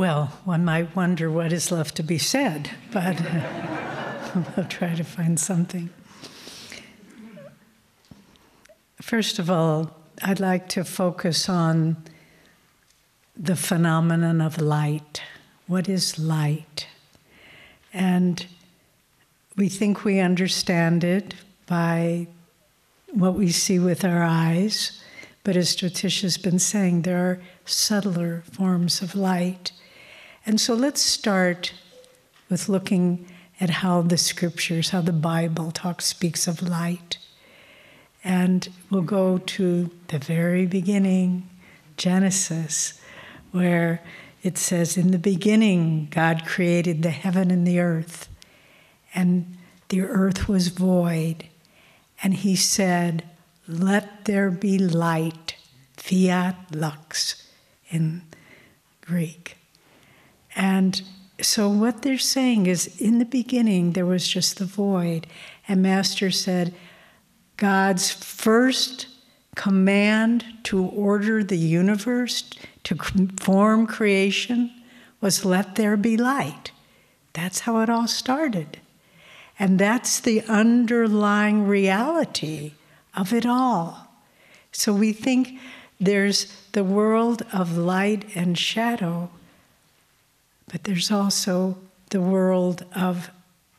Well, one might wonder what is left to be said, but uh, I'll try to find something. First of all, I'd like to focus on the phenomenon of light. What is light? And we think we understand it by what we see with our eyes, but as Jyotisha's been saying, there are subtler forms of light. And so let's start with looking at how the scriptures, how the Bible talks, speaks of light. And we'll go to the very beginning, Genesis, where it says, In the beginning, God created the heaven and the earth, and the earth was void. And he said, Let there be light, fiat lux in Greek. And so what they're saying is in the beginning there was just the void and master said God's first command to order the universe to form creation was let there be light. That's how it all started. And that's the underlying reality of it all. So we think there's the world of light and shadow, but there's also the world of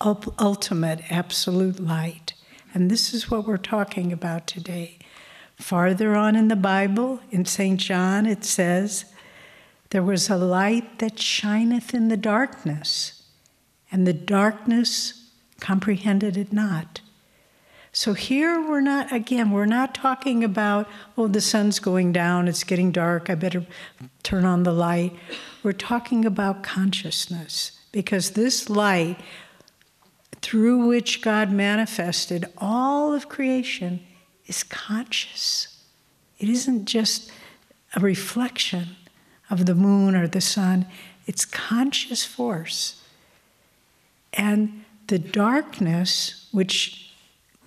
ultimate absolute light. And this is what we're talking about today. Farther on in the Bible, in St. John, it says, There was a light that shineth in the darkness, and the darkness comprehended it not. So here we're not, again, we're not talking about, oh, the sun's going down, it's getting dark, I better turn on the light. We're talking about consciousness because this light through which God manifested all of creation is conscious. It isn't just a reflection of the moon or the sun, it's conscious force. And the darkness, which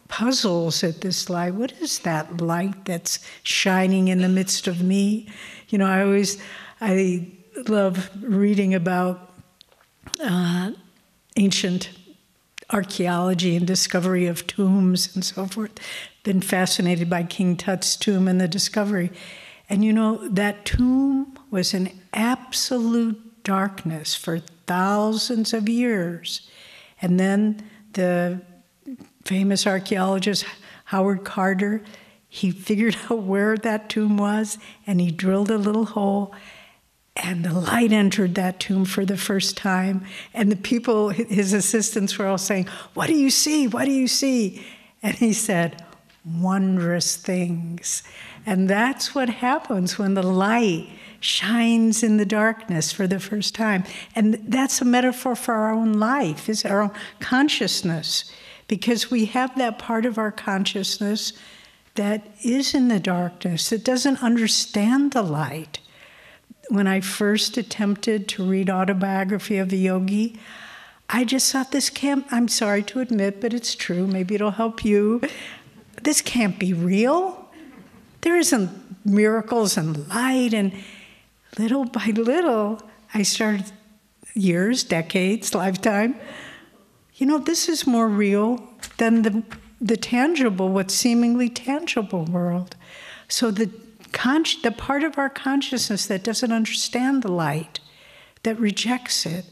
puzzles at this light, what is that light that's shining in the midst of me? You know, I always, I love reading about uh, ancient archaeology and discovery of tombs and so forth. Been fascinated by King Tut's tomb and the discovery. And you know, that tomb was in absolute darkness for thousands of years. And then the famous archaeologist Howard Carter, he figured out where that tomb was and he drilled a little hole and the light entered that tomb for the first time. And the people, his assistants, were all saying, What do you see? What do you see? And he said, Wondrous things. And that's what happens when the light shines in the darkness for the first time. And that's a metaphor for our own life, is our own consciousness, because we have that part of our consciousness that is in the darkness, that doesn't understand the light. When I first attempted to read autobiography of a yogi, I just thought this can't, I'm sorry to admit, but it's true, maybe it'll help you. This can't be real. There isn't miracles and light and little by little, I started years, decades, lifetime. You know, this is more real than the, the tangible, what's seemingly tangible world. So the, con- the part of our consciousness that doesn't understand the light, that rejects it,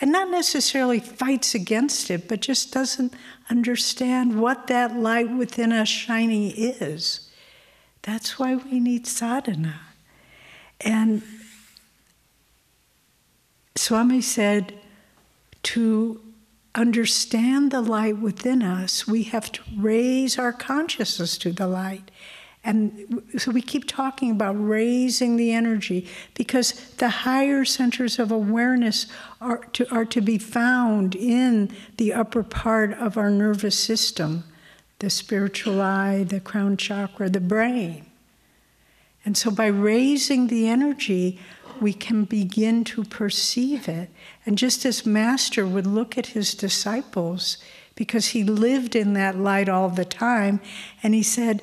and not necessarily fights against it, but just doesn't understand what that light within us shining is. That's why we need sadhana. And Swami said, to understand the light within us, we have to raise our consciousness to the light. And so we keep talking about raising the energy because the higher centers of awareness are to, are to be found in the upper part of our nervous system the spiritual eye, the crown chakra, the brain. And so by raising the energy, we can begin to perceive it. And just as Master would look at his disciples, because he lived in that light all the time, and he said,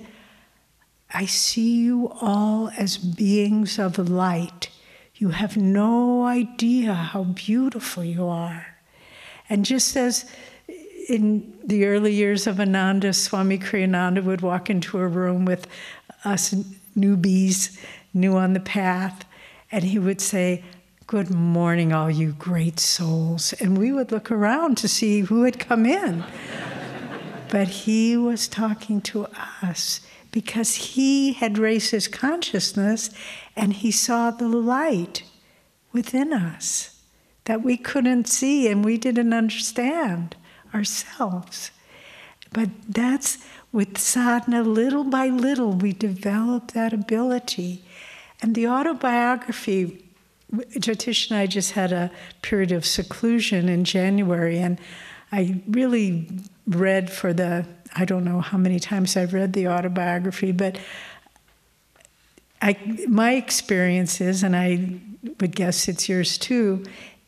I see you all as beings of light. You have no idea how beautiful you are. And just as in the early years of Ananda, Swami Kriyananda would walk into a room with us newbies, new on the path, and he would say, Good morning, all you great souls. And we would look around to see who had come in. but he was talking to us because he had raised his consciousness and he saw the light within us that we couldn't see and we didn't understand ourselves. But that's with sadhana, little by little, we develop that ability. And the autobiography, Jyotish and I just had a period of seclusion in January, and I really read for the, I don't know how many times I've read the autobiography, but I, my experience is, and I would guess it's yours too,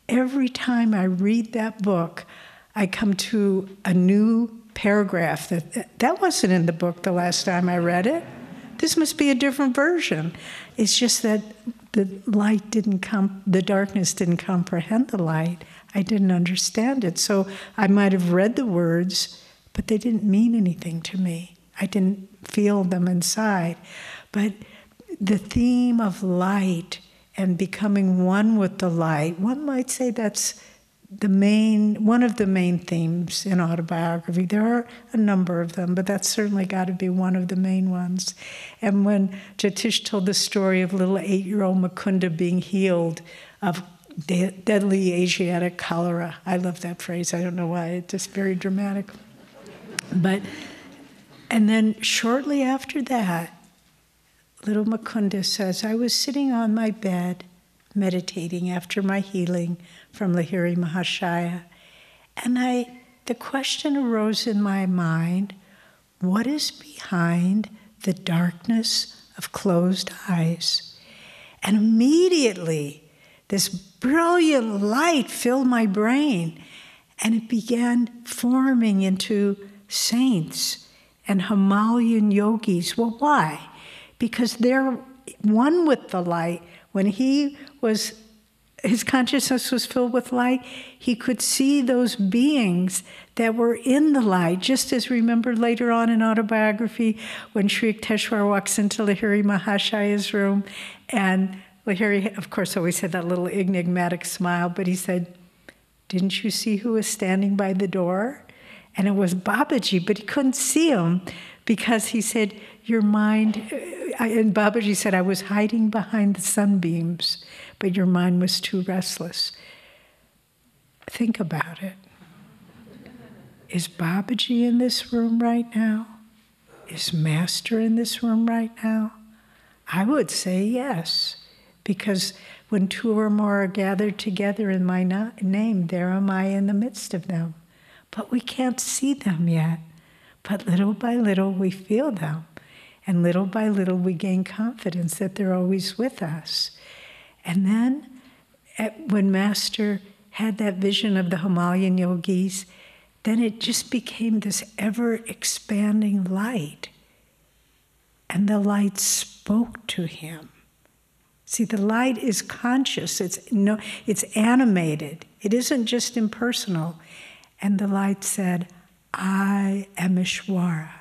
every time I read that book, I come to a new paragraph that that wasn't in the book the last time I read it. This must be a different version. It's just that the light didn't come, the darkness didn't comprehend the light. I didn't understand it. So I might have read the words, but they didn't mean anything to me. I didn't feel them inside. But the theme of light and becoming one with the light, one might say that's the main one of the main themes in autobiography. There are a number of them, but that's certainly got to be one of the main ones. And when Jyotish told the story of little eight-year-old Mukunda being healed of de- deadly Asiatic cholera, I love that phrase. I don't know why; it's just very dramatic. But and then shortly after that, little Mukunda says, "I was sitting on my bed." meditating after my healing from Lahiri Mahashaya. And I, the question arose in my mind what is behind the darkness of closed eyes? And immediately, this brilliant light filled my brain, and it began forming into saints and Himalayan yogis. Well, why? Because they're one with the light. When he was his consciousness was filled with light, he could see those beings that were in the light, just as remembered later on in autobiography when Sri Yukteswar walks into Lahiri Mahashaya's room. And Lahiri, of course, always had that little enigmatic smile, but he said, Didn't you see who was standing by the door? And it was Babaji, but he couldn't see him because he said, Your mind, uh, and Babaji said, I was hiding behind the sunbeams, but your mind was too restless. Think about it. Is Babaji in this room right now? Is Master in this room right now? I would say yes, because when two or more are gathered together in my name, there am I in the midst of them. But we can't see them yet. But little by little, we feel them. And little by little, we gain confidence that they're always with us. And then, when Master had that vision of the Himalayan yogis, then it just became this ever expanding light. And the light spoke to him. See, the light is conscious, it's, no, it's animated, it isn't just impersonal. And the light said, I am Ishwara.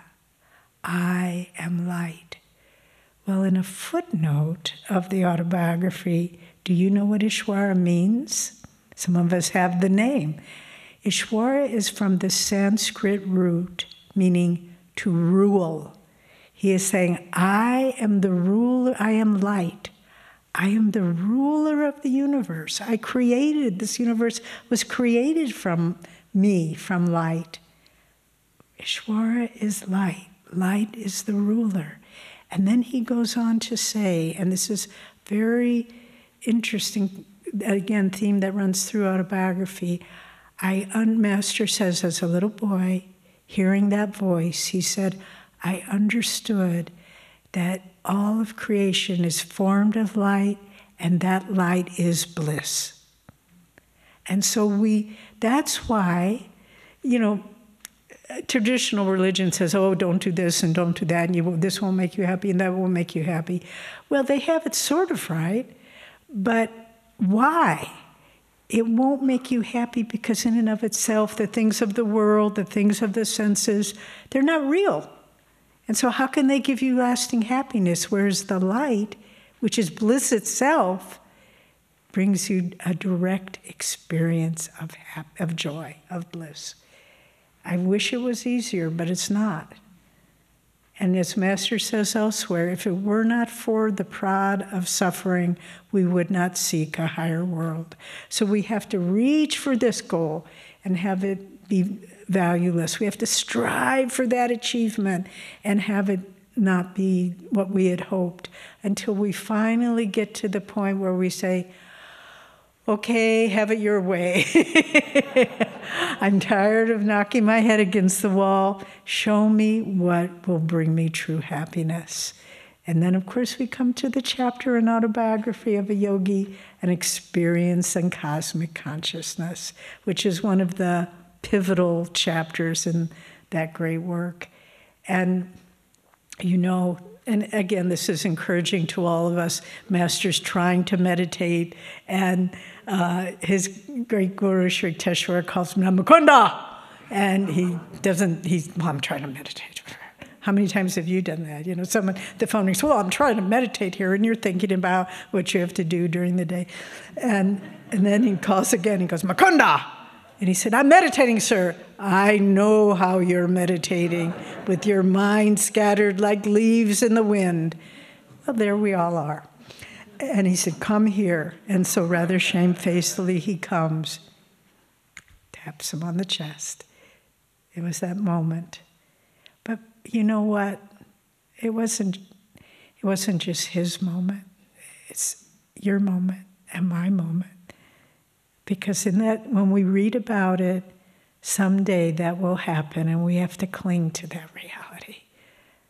I am light. Well, in a footnote of the autobiography, do you know what Ishwara means? Some of us have the name. Ishwara is from the Sanskrit root meaning to rule. He is saying, I am the ruler, I am light. I am the ruler of the universe. I created this universe was created from me, from light. Ishwara is light. Light is the ruler. And then he goes on to say, and this is very interesting, again, theme that runs through autobiography. I, Master says, as a little boy, hearing that voice, he said, I understood that all of creation is formed of light, and that light is bliss. And so we, that's why, you know, traditional religion says, oh, don't do this and don't do that, and you, this won't make you happy and that won't make you happy. Well, they have it sort of right, but why? it won't make you happy because, in and of itself, the things of the world, the things of the senses, they're not real. And so, how can they give you lasting happiness? Whereas the light, which is bliss itself, brings you a direct experience of, of joy, of bliss. I wish it was easier, but it's not. And as Master says elsewhere, if it were not for the prod of suffering, we would not seek a higher world. So we have to reach for this goal and have it be valueless. We have to strive for that achievement and have it not be what we had hoped until we finally get to the point where we say, okay, have it your way. I'm tired of knocking my head against the wall. Show me what will bring me true happiness. And then, of course, we come to the chapter in autobiography of a yogi, an experience in cosmic consciousness, which is one of the pivotal chapters in that great work. And you know, and again, this is encouraging to all of us masters trying to meditate. And uh, his great guru, Sri Yukteswar, calls him Namakunda. And he doesn't, he's, well, I'm trying to meditate. How many times have you done that? You know, someone, the phone rings, well, I'm trying to meditate here, and you're thinking about what you have to do during the day. And, and then he calls again, he goes, Mukunda! And he said, I'm meditating, sir. I know how you're meditating with your mind scattered like leaves in the wind. Well, there we all are. And he said, Come here. And so, rather shamefacedly, he comes, taps him on the chest. It was that moment. But you know what? It wasn't, it wasn't just his moment, it's your moment and my moment. Because in that, when we read about it, someday that will happen and we have to cling to that reality.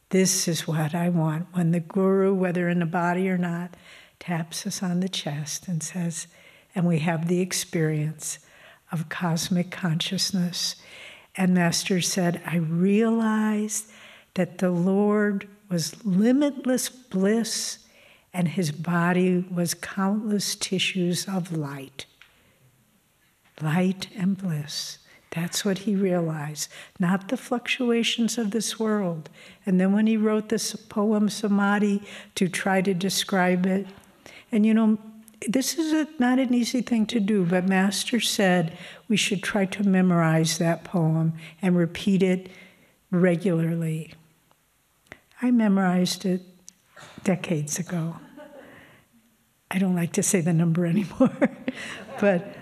This is what I want. When the guru, whether in the body or not, taps us on the chest and says, and we have the experience of cosmic consciousness. And Master said, I realized that the Lord was limitless bliss and his body was countless tissues of light. Light and bliss. That's what he realized, not the fluctuations of this world. And then when he wrote this poem, Samadhi, to try to describe it, and you know, this is a, not an easy thing to do, but Master said we should try to memorize that poem and repeat it regularly. I memorized it decades ago. I don't like to say the number anymore, but,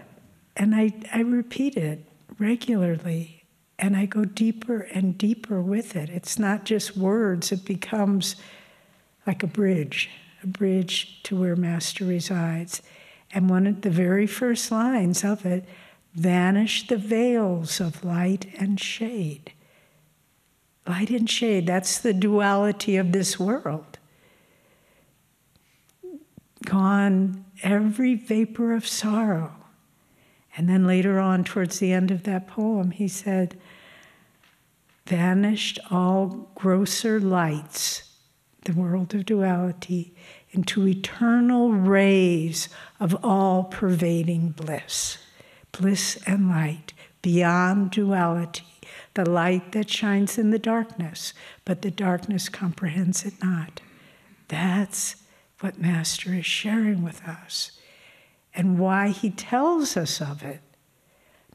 and I, I repeat it regularly and I go deeper and deeper with it. It's not just words, it becomes like a bridge, a bridge to where Master resides. And one of the very first lines of it vanish the veils of light and shade. Light and shade, that's the duality of this world. Gone every vapor of sorrow. And then later on, towards the end of that poem, he said, Vanished all grosser lights, the world of duality, into eternal rays of all pervading bliss. Bliss and light, beyond duality, the light that shines in the darkness, but the darkness comprehends it not. That's what Master is sharing with us and why he tells us of it.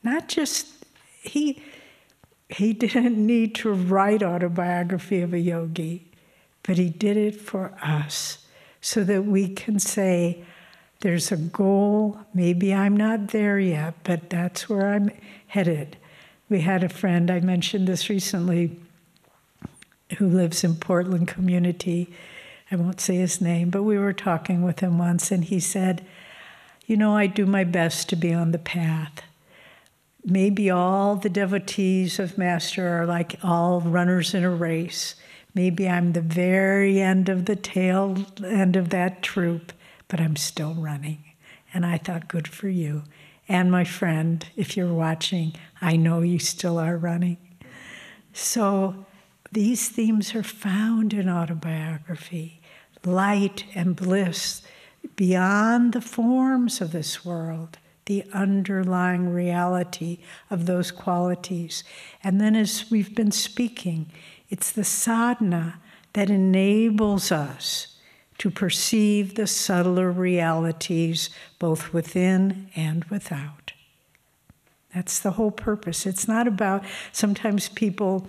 Not just, he, he didn't need to write autobiography of a yogi, but he did it for us so that we can say, there's a goal, maybe I'm not there yet, but that's where I'm headed. We had a friend, I mentioned this recently, who lives in Portland community. I won't say his name, but we were talking with him once, and he said, You know, I do my best to be on the path. Maybe all the devotees of Master are like all runners in a race. Maybe I'm the very end of the tail end of that troop, but I'm still running. And I thought, good for you. And my friend, if you're watching, I know you still are running. So these themes are found in autobiography light and bliss beyond the forms of this world, the underlying reality of those qualities. And then, as we've been speaking, it's the sadhana that enables us to perceive the subtler realities both within and without. That's the whole purpose. It's not about, sometimes people,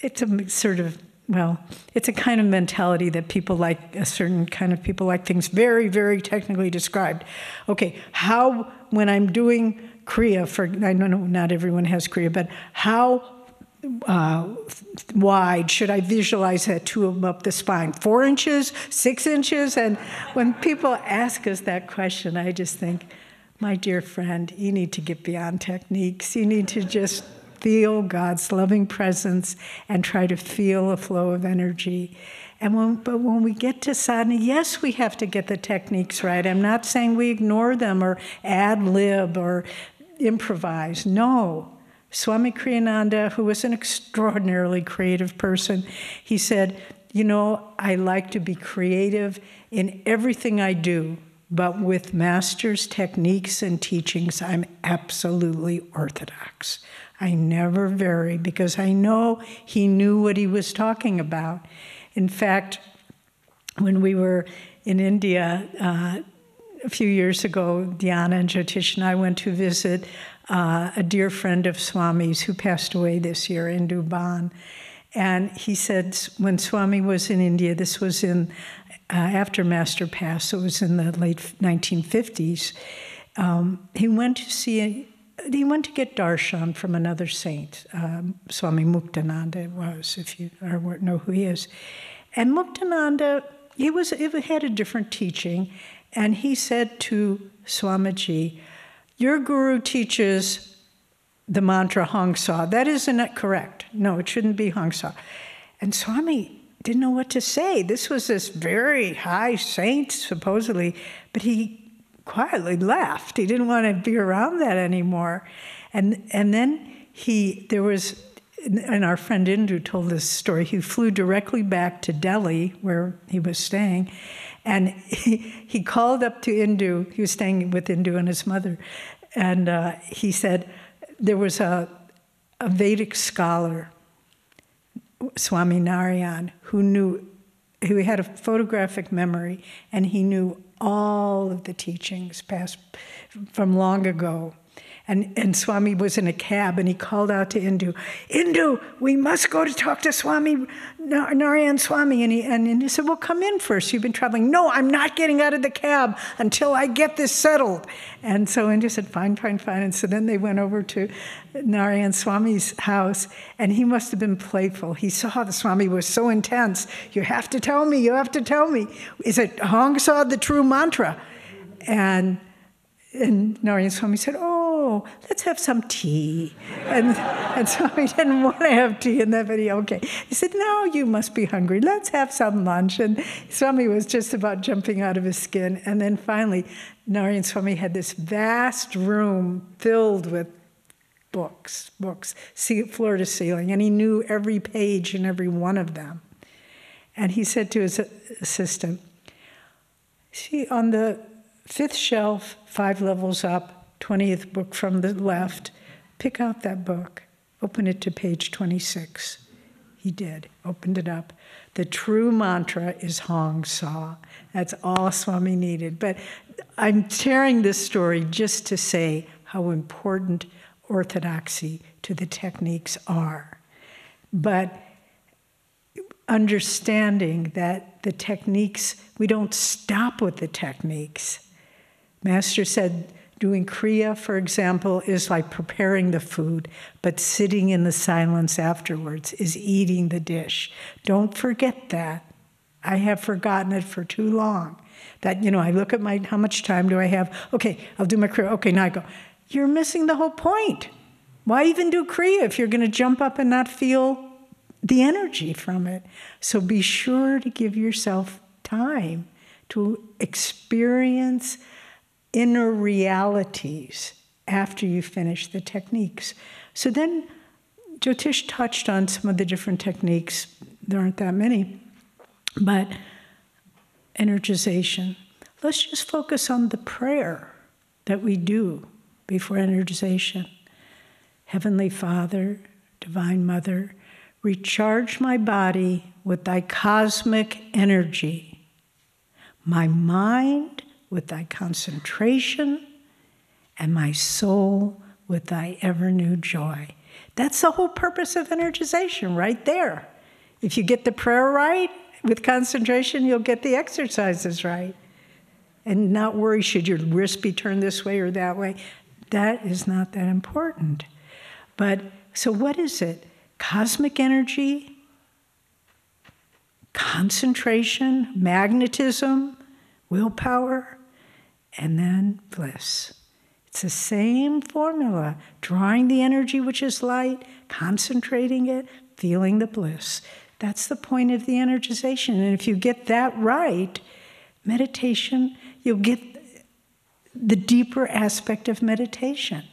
it's a sort of, well, it's a kind of mentality that people like, a certain kind of people like things very, very technically described. Okay, how, when I'm doing Kriya, for, I know not everyone has Kriya, but how uh, wide should I visualize that tube up the spine? Four inches, six inches? And when people ask us that question, I just think, my dear friend, you need to get beyond techniques. You need to just feel God's loving presence and try to feel a flow of energy. And when, but when we get to sadhana, yes, we have to get the techniques right. I'm not saying we ignore them or ad lib or improvise. No. Swami Kriyananda, who was an extraordinarily creative person, he said, You know, I like to be creative in everything I do, but with Master's techniques and teachings, I'm absolutely orthodox. I never vary because I know he knew what he was talking about. In fact, when we were in India uh, a few years ago, Dhyana and Jyotish and I went to visit uh, a dear friend of Swami's who passed away this year in Duban. And he said when Swami was in India, this was in uh, after Master passed, so it was in the late 1950s. Um, he went to see, a, he went to get darshan from another saint, um, Swami Muktananda was, if you know who he is. And Muktananda, he was he had a different teaching, and he said to Swamiji, your guru teaches the mantra Hong Sau. That isn't correct. No, it shouldn't be Hong Sa. And Swami didn't know what to say. This was this very high saint, supposedly, but he quietly left. He didn't want to be around that anymore. And, and then he, there was and our friend Indu told this story. He flew directly back to Delhi, where he was staying, and he, he called up to Indu. He was staying with Indu and his mother, and uh, he said there was a, a Vedic scholar, Swami Narayan, who knew, who had a photographic memory, and he knew all of the teachings past from long ago. And, and Swami was in a cab and he called out to Indu, Indu, we must go to talk to Swami, Narayan Swami. And he, and he said, Well, come in first. You've been traveling. No, I'm not getting out of the cab until I get this settled. And so Indu said, Fine, fine, fine. And so then they went over to Narayan Swami's house and he must have been playful. He saw the Swami was so intense. You have to tell me, you have to tell me. Is it Hong Sau the true mantra? And and Narayan Swami said, Oh, let's have some tea. And, and Swami didn't want to have tea in that video. Okay. He said, No, you must be hungry. Let's have some lunch. And Swami was just about jumping out of his skin. And then finally, Narayan Swami had this vast room filled with books, books, floor to ceiling. And he knew every page and every one of them. And he said to his assistant, See, on the fifth shelf, five levels up, 20th book from the left. Pick out that book, open it to page 26. He did, opened it up. The true mantra is Hong Sau. That's all Swami needed. But I'm sharing this story just to say how important orthodoxy to the techniques are. But understanding that the techniques, we don't stop with the techniques. Master said doing Kriya, for example, is like preparing the food, but sitting in the silence afterwards is eating the dish. Don't forget that. I have forgotten it for too long. That, you know, I look at my, how much time do I have? Okay, I'll do my Kriya. Okay, now I go. You're missing the whole point. Why even do Kriya if you're going to jump up and not feel the energy from it? So be sure to give yourself time to experience inner realities after you finish the techniques. So then Jyotish touched on some of the different techniques. There aren't that many, but energization. Let's just focus on the prayer that we do before energization. Heavenly Father, Divine Mother, recharge my body with thy cosmic energy, my mind with thy concentration, and my soul with thy ever new joy. That's the whole purpose of energization right there. If you get the prayer right with concentration, you'll get the exercises right. And not worry, should your wrist be turned this way or that way? That is not that important. But so, what is it? Cosmic energy, concentration, magnetism, willpower, and then bliss. It's the same formula drawing the energy which is light, concentrating it, feeling the bliss. That's the point of the energization. And if you get that right, meditation, you'll get the deeper aspect of meditation.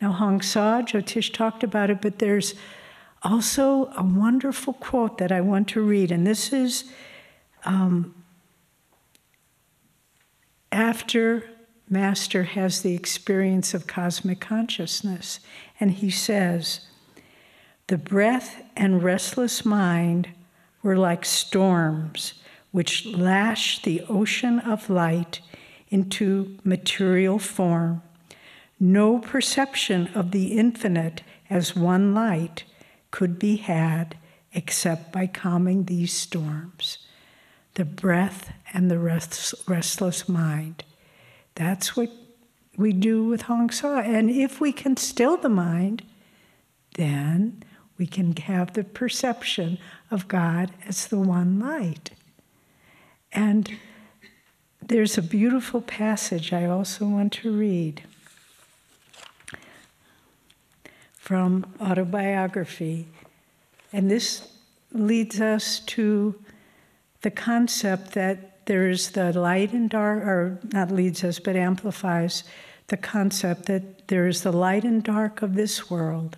Now, Hong Sau, Jyotish talked about it, but there's also a wonderful quote that I want to read, and this is um, after Master has the experience of cosmic consciousness. And he says, The breath and restless mind were like storms which lash the ocean of light into material form. No perception of the infinite as one light could be had except by calming these storms the breath and the rest, restless mind. That's what we do with Hong Sau. And if we can still the mind, then we can have the perception of God as the one light. And there's a beautiful passage I also want to read from autobiography. And this leads us to the concept that there's the light and dark, or not leads us, but amplifies the concept that there is the light and dark of this world,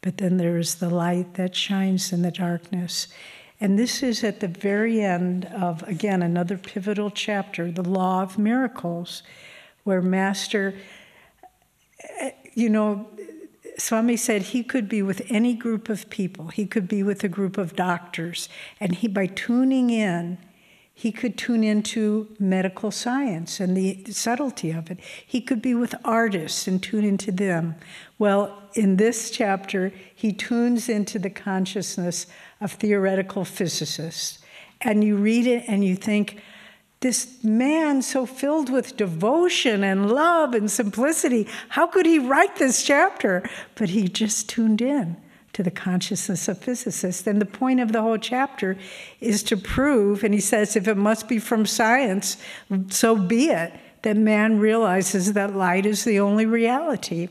but then there is the light that shines in the darkness. And this is at the very end of, again, another pivotal chapter, the law of miracles, where Master, you know, Swami said he could be with any group of people. He could be with a group of doctors. And he, by tuning in, he could tune into medical science and the subtlety of it. He could be with artists and tune into them. Well, in this chapter, he tunes into the consciousness of theoretical physicists. And you read it and you think, this man so filled with devotion and love and simplicity, how could he write this chapter? But he just tuned in to the consciousness of physicists. And the point of the whole chapter is to prove, and he says, if it must be from science, so be it, that man realizes that light is the only reality.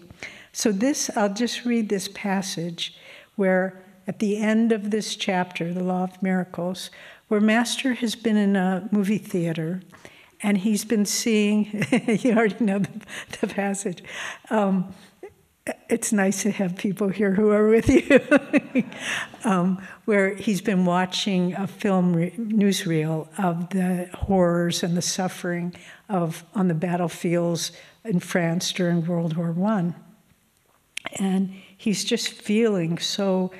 So, this, I'll just read this passage where at the end of this chapter, The Law of Miracles, where Master has been in a movie theater and he's been seeing, you already know the, the passage. Um, it's nice to have people here who are with you. um, where he's been watching a film re- newsreel of the horrors and the suffering of on the battlefields in France during World War One, and he's just feeling so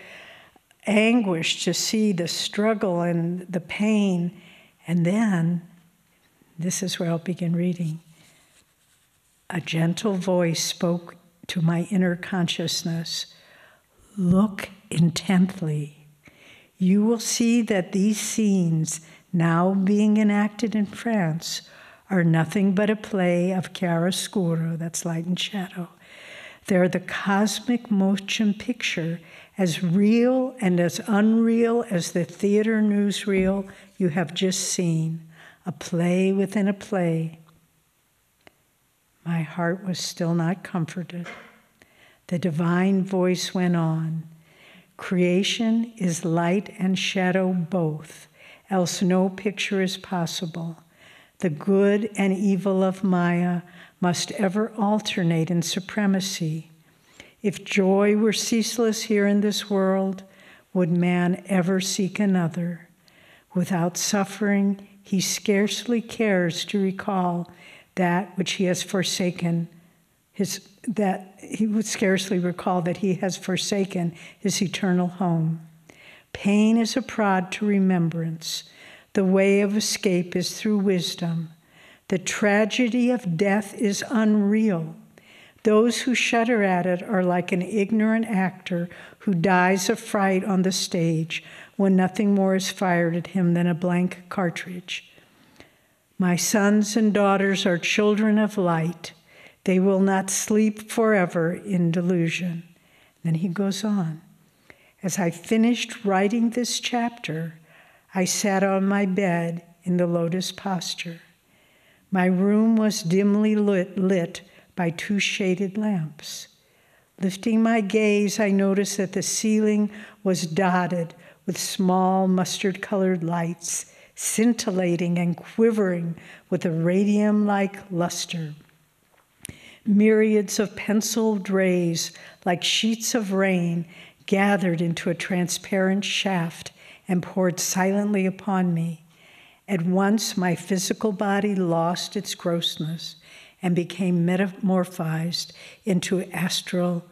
anguished to see the struggle and the pain, and then this is where I'll begin reading. A gentle voice spoke to my inner consciousness, look intently. You will see that these scenes, now being enacted in France, are nothing but a play of chiaroscuro, that's light and shadow. They're the cosmic motion picture, as real and as unreal as the theater newsreel you have just seen, a play within a play. My heart was still not comforted. The divine voice went on Creation is light and shadow both, else no picture is possible. The good and evil of Maya must ever alternate in supremacy. If joy were ceaseless here in this world, would man ever seek another? Without suffering, he scarcely cares to recall that which he has forsaken, his, that he would scarcely recall that he has forsaken his eternal home. Pain is a prod to remembrance. The way of escape is through wisdom. The tragedy of death is unreal. Those who shudder at it are like an ignorant actor who dies of fright on the stage when nothing more is fired at him than a blank cartridge. My sons and daughters are children of light. They will not sleep forever in delusion. Then he goes on. As I finished writing this chapter, I sat on my bed in the lotus posture. My room was dimly lit, lit by two shaded lamps. Lifting my gaze, I noticed that the ceiling was dotted with small mustard colored lights scintillating and quivering with a radium like luster. Myriads of penciled rays, like sheets of rain, gathered into a transparent shaft and poured silently upon me. At once, my physical body lost its grossness and became metamorphized into astral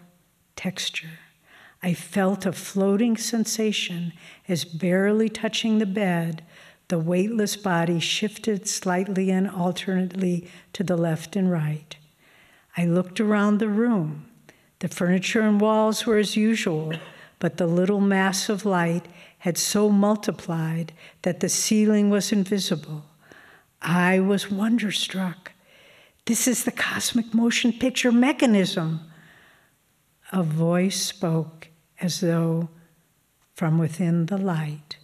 texture. I felt a floating sensation as barely touching the bed, the weightless body shifted slightly and alternately to the left and right. I looked around the room. The furniture and walls were as usual, but the little mass of light had so multiplied that the ceiling was invisible. I was wonderstruck. This is the cosmic motion picture mechanism. A voice spoke as though from within the light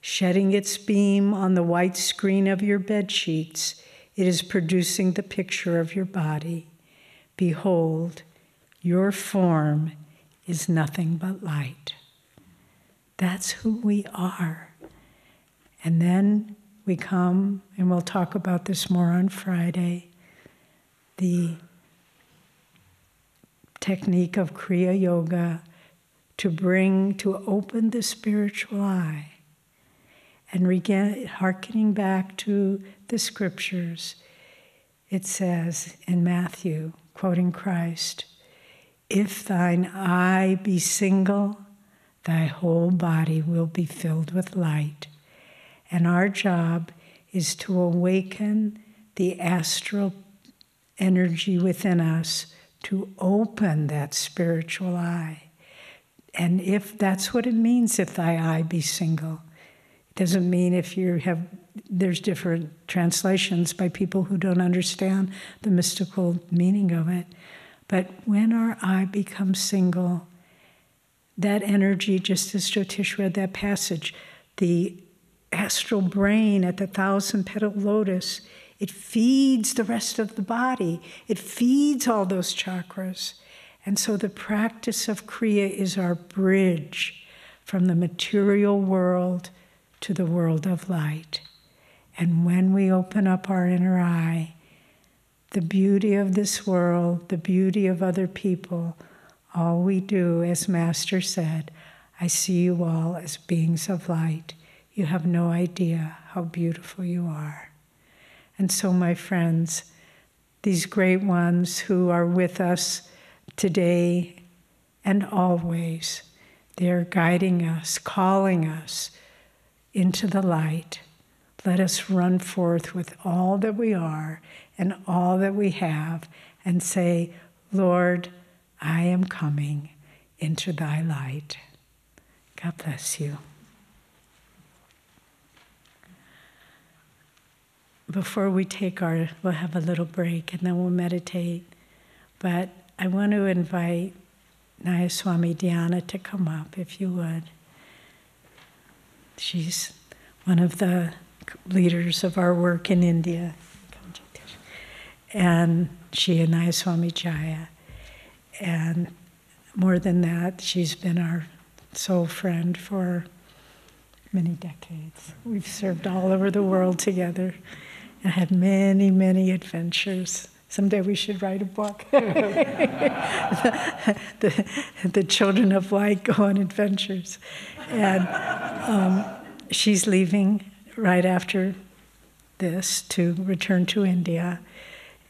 shedding its beam on the white screen of your bed sheets, it is producing the picture of your body. Behold, your form is nothing but light. That's who we are. And then we come, and we'll talk about this more on Friday the technique of Kriya Yoga to bring, to open the spiritual eye. And hearkening back to the scriptures, it says in Matthew, quoting Christ, If thine eye be single, thy whole body will be filled with light. And our job is to awaken the astral energy within us to open that spiritual eye. And if that's what it means, if thy eye be single, doesn't mean if you have, there's different translations by people who don't understand the mystical meaning of it. But when our eye becomes single, that energy, just as Jyotish read that passage, the astral brain at the thousand petal lotus, it feeds the rest of the body, it feeds all those chakras. And so the practice of Kriya is our bridge from the material world to the world of light. And when we open up our inner eye, the beauty of this world, the beauty of other people, all we do, as Master said, I see you all as beings of light. You have no idea how beautiful you are. And so, my friends, these great ones who are with us today and always, they're guiding us, calling us into the light. Let us run forth with all that we are and all that we have and say, Lord, I am coming into thy light. God bless you. Before we take our, we'll have a little break and then we'll meditate. But I want to invite Nayaswami Dhyana to come up, if you would. She's one of the leaders of our work in India. And she and Nayaswami Jaya. And more than that, she's been our soul friend for many decades. We've served all over the world together and had many, many adventures. Someday we should write a book. the, the, children of light go on adventures. And um, she's leaving right after this to return to India.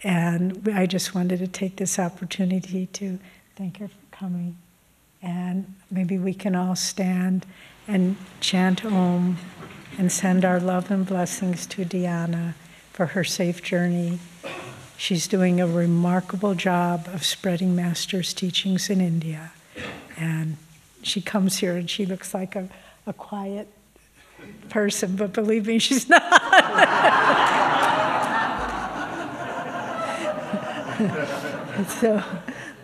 And I just wanted to take this opportunity to thank her for coming. And maybe we can all stand and chant Om and send our love and blessings to Dhyana for her safe journey. She's doing a remarkable job of spreading Master's teachings in India. And she comes here and she looks like a, a quiet person, but believe me, she's not. so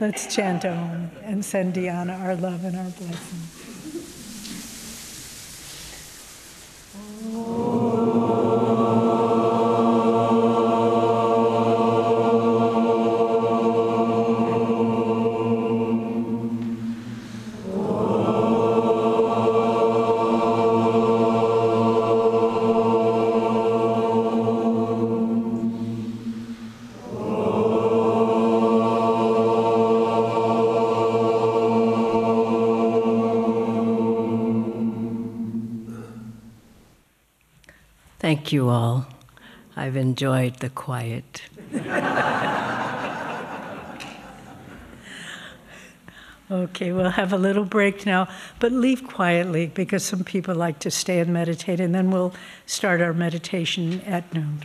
let's chant Om and send Dhyana our love and our blessings. Oh. Thank you all. I've enjoyed the quiet. okay, we'll have a little break now, but leave quietly because some people like to stay and meditate, and then we'll start our meditation at noon.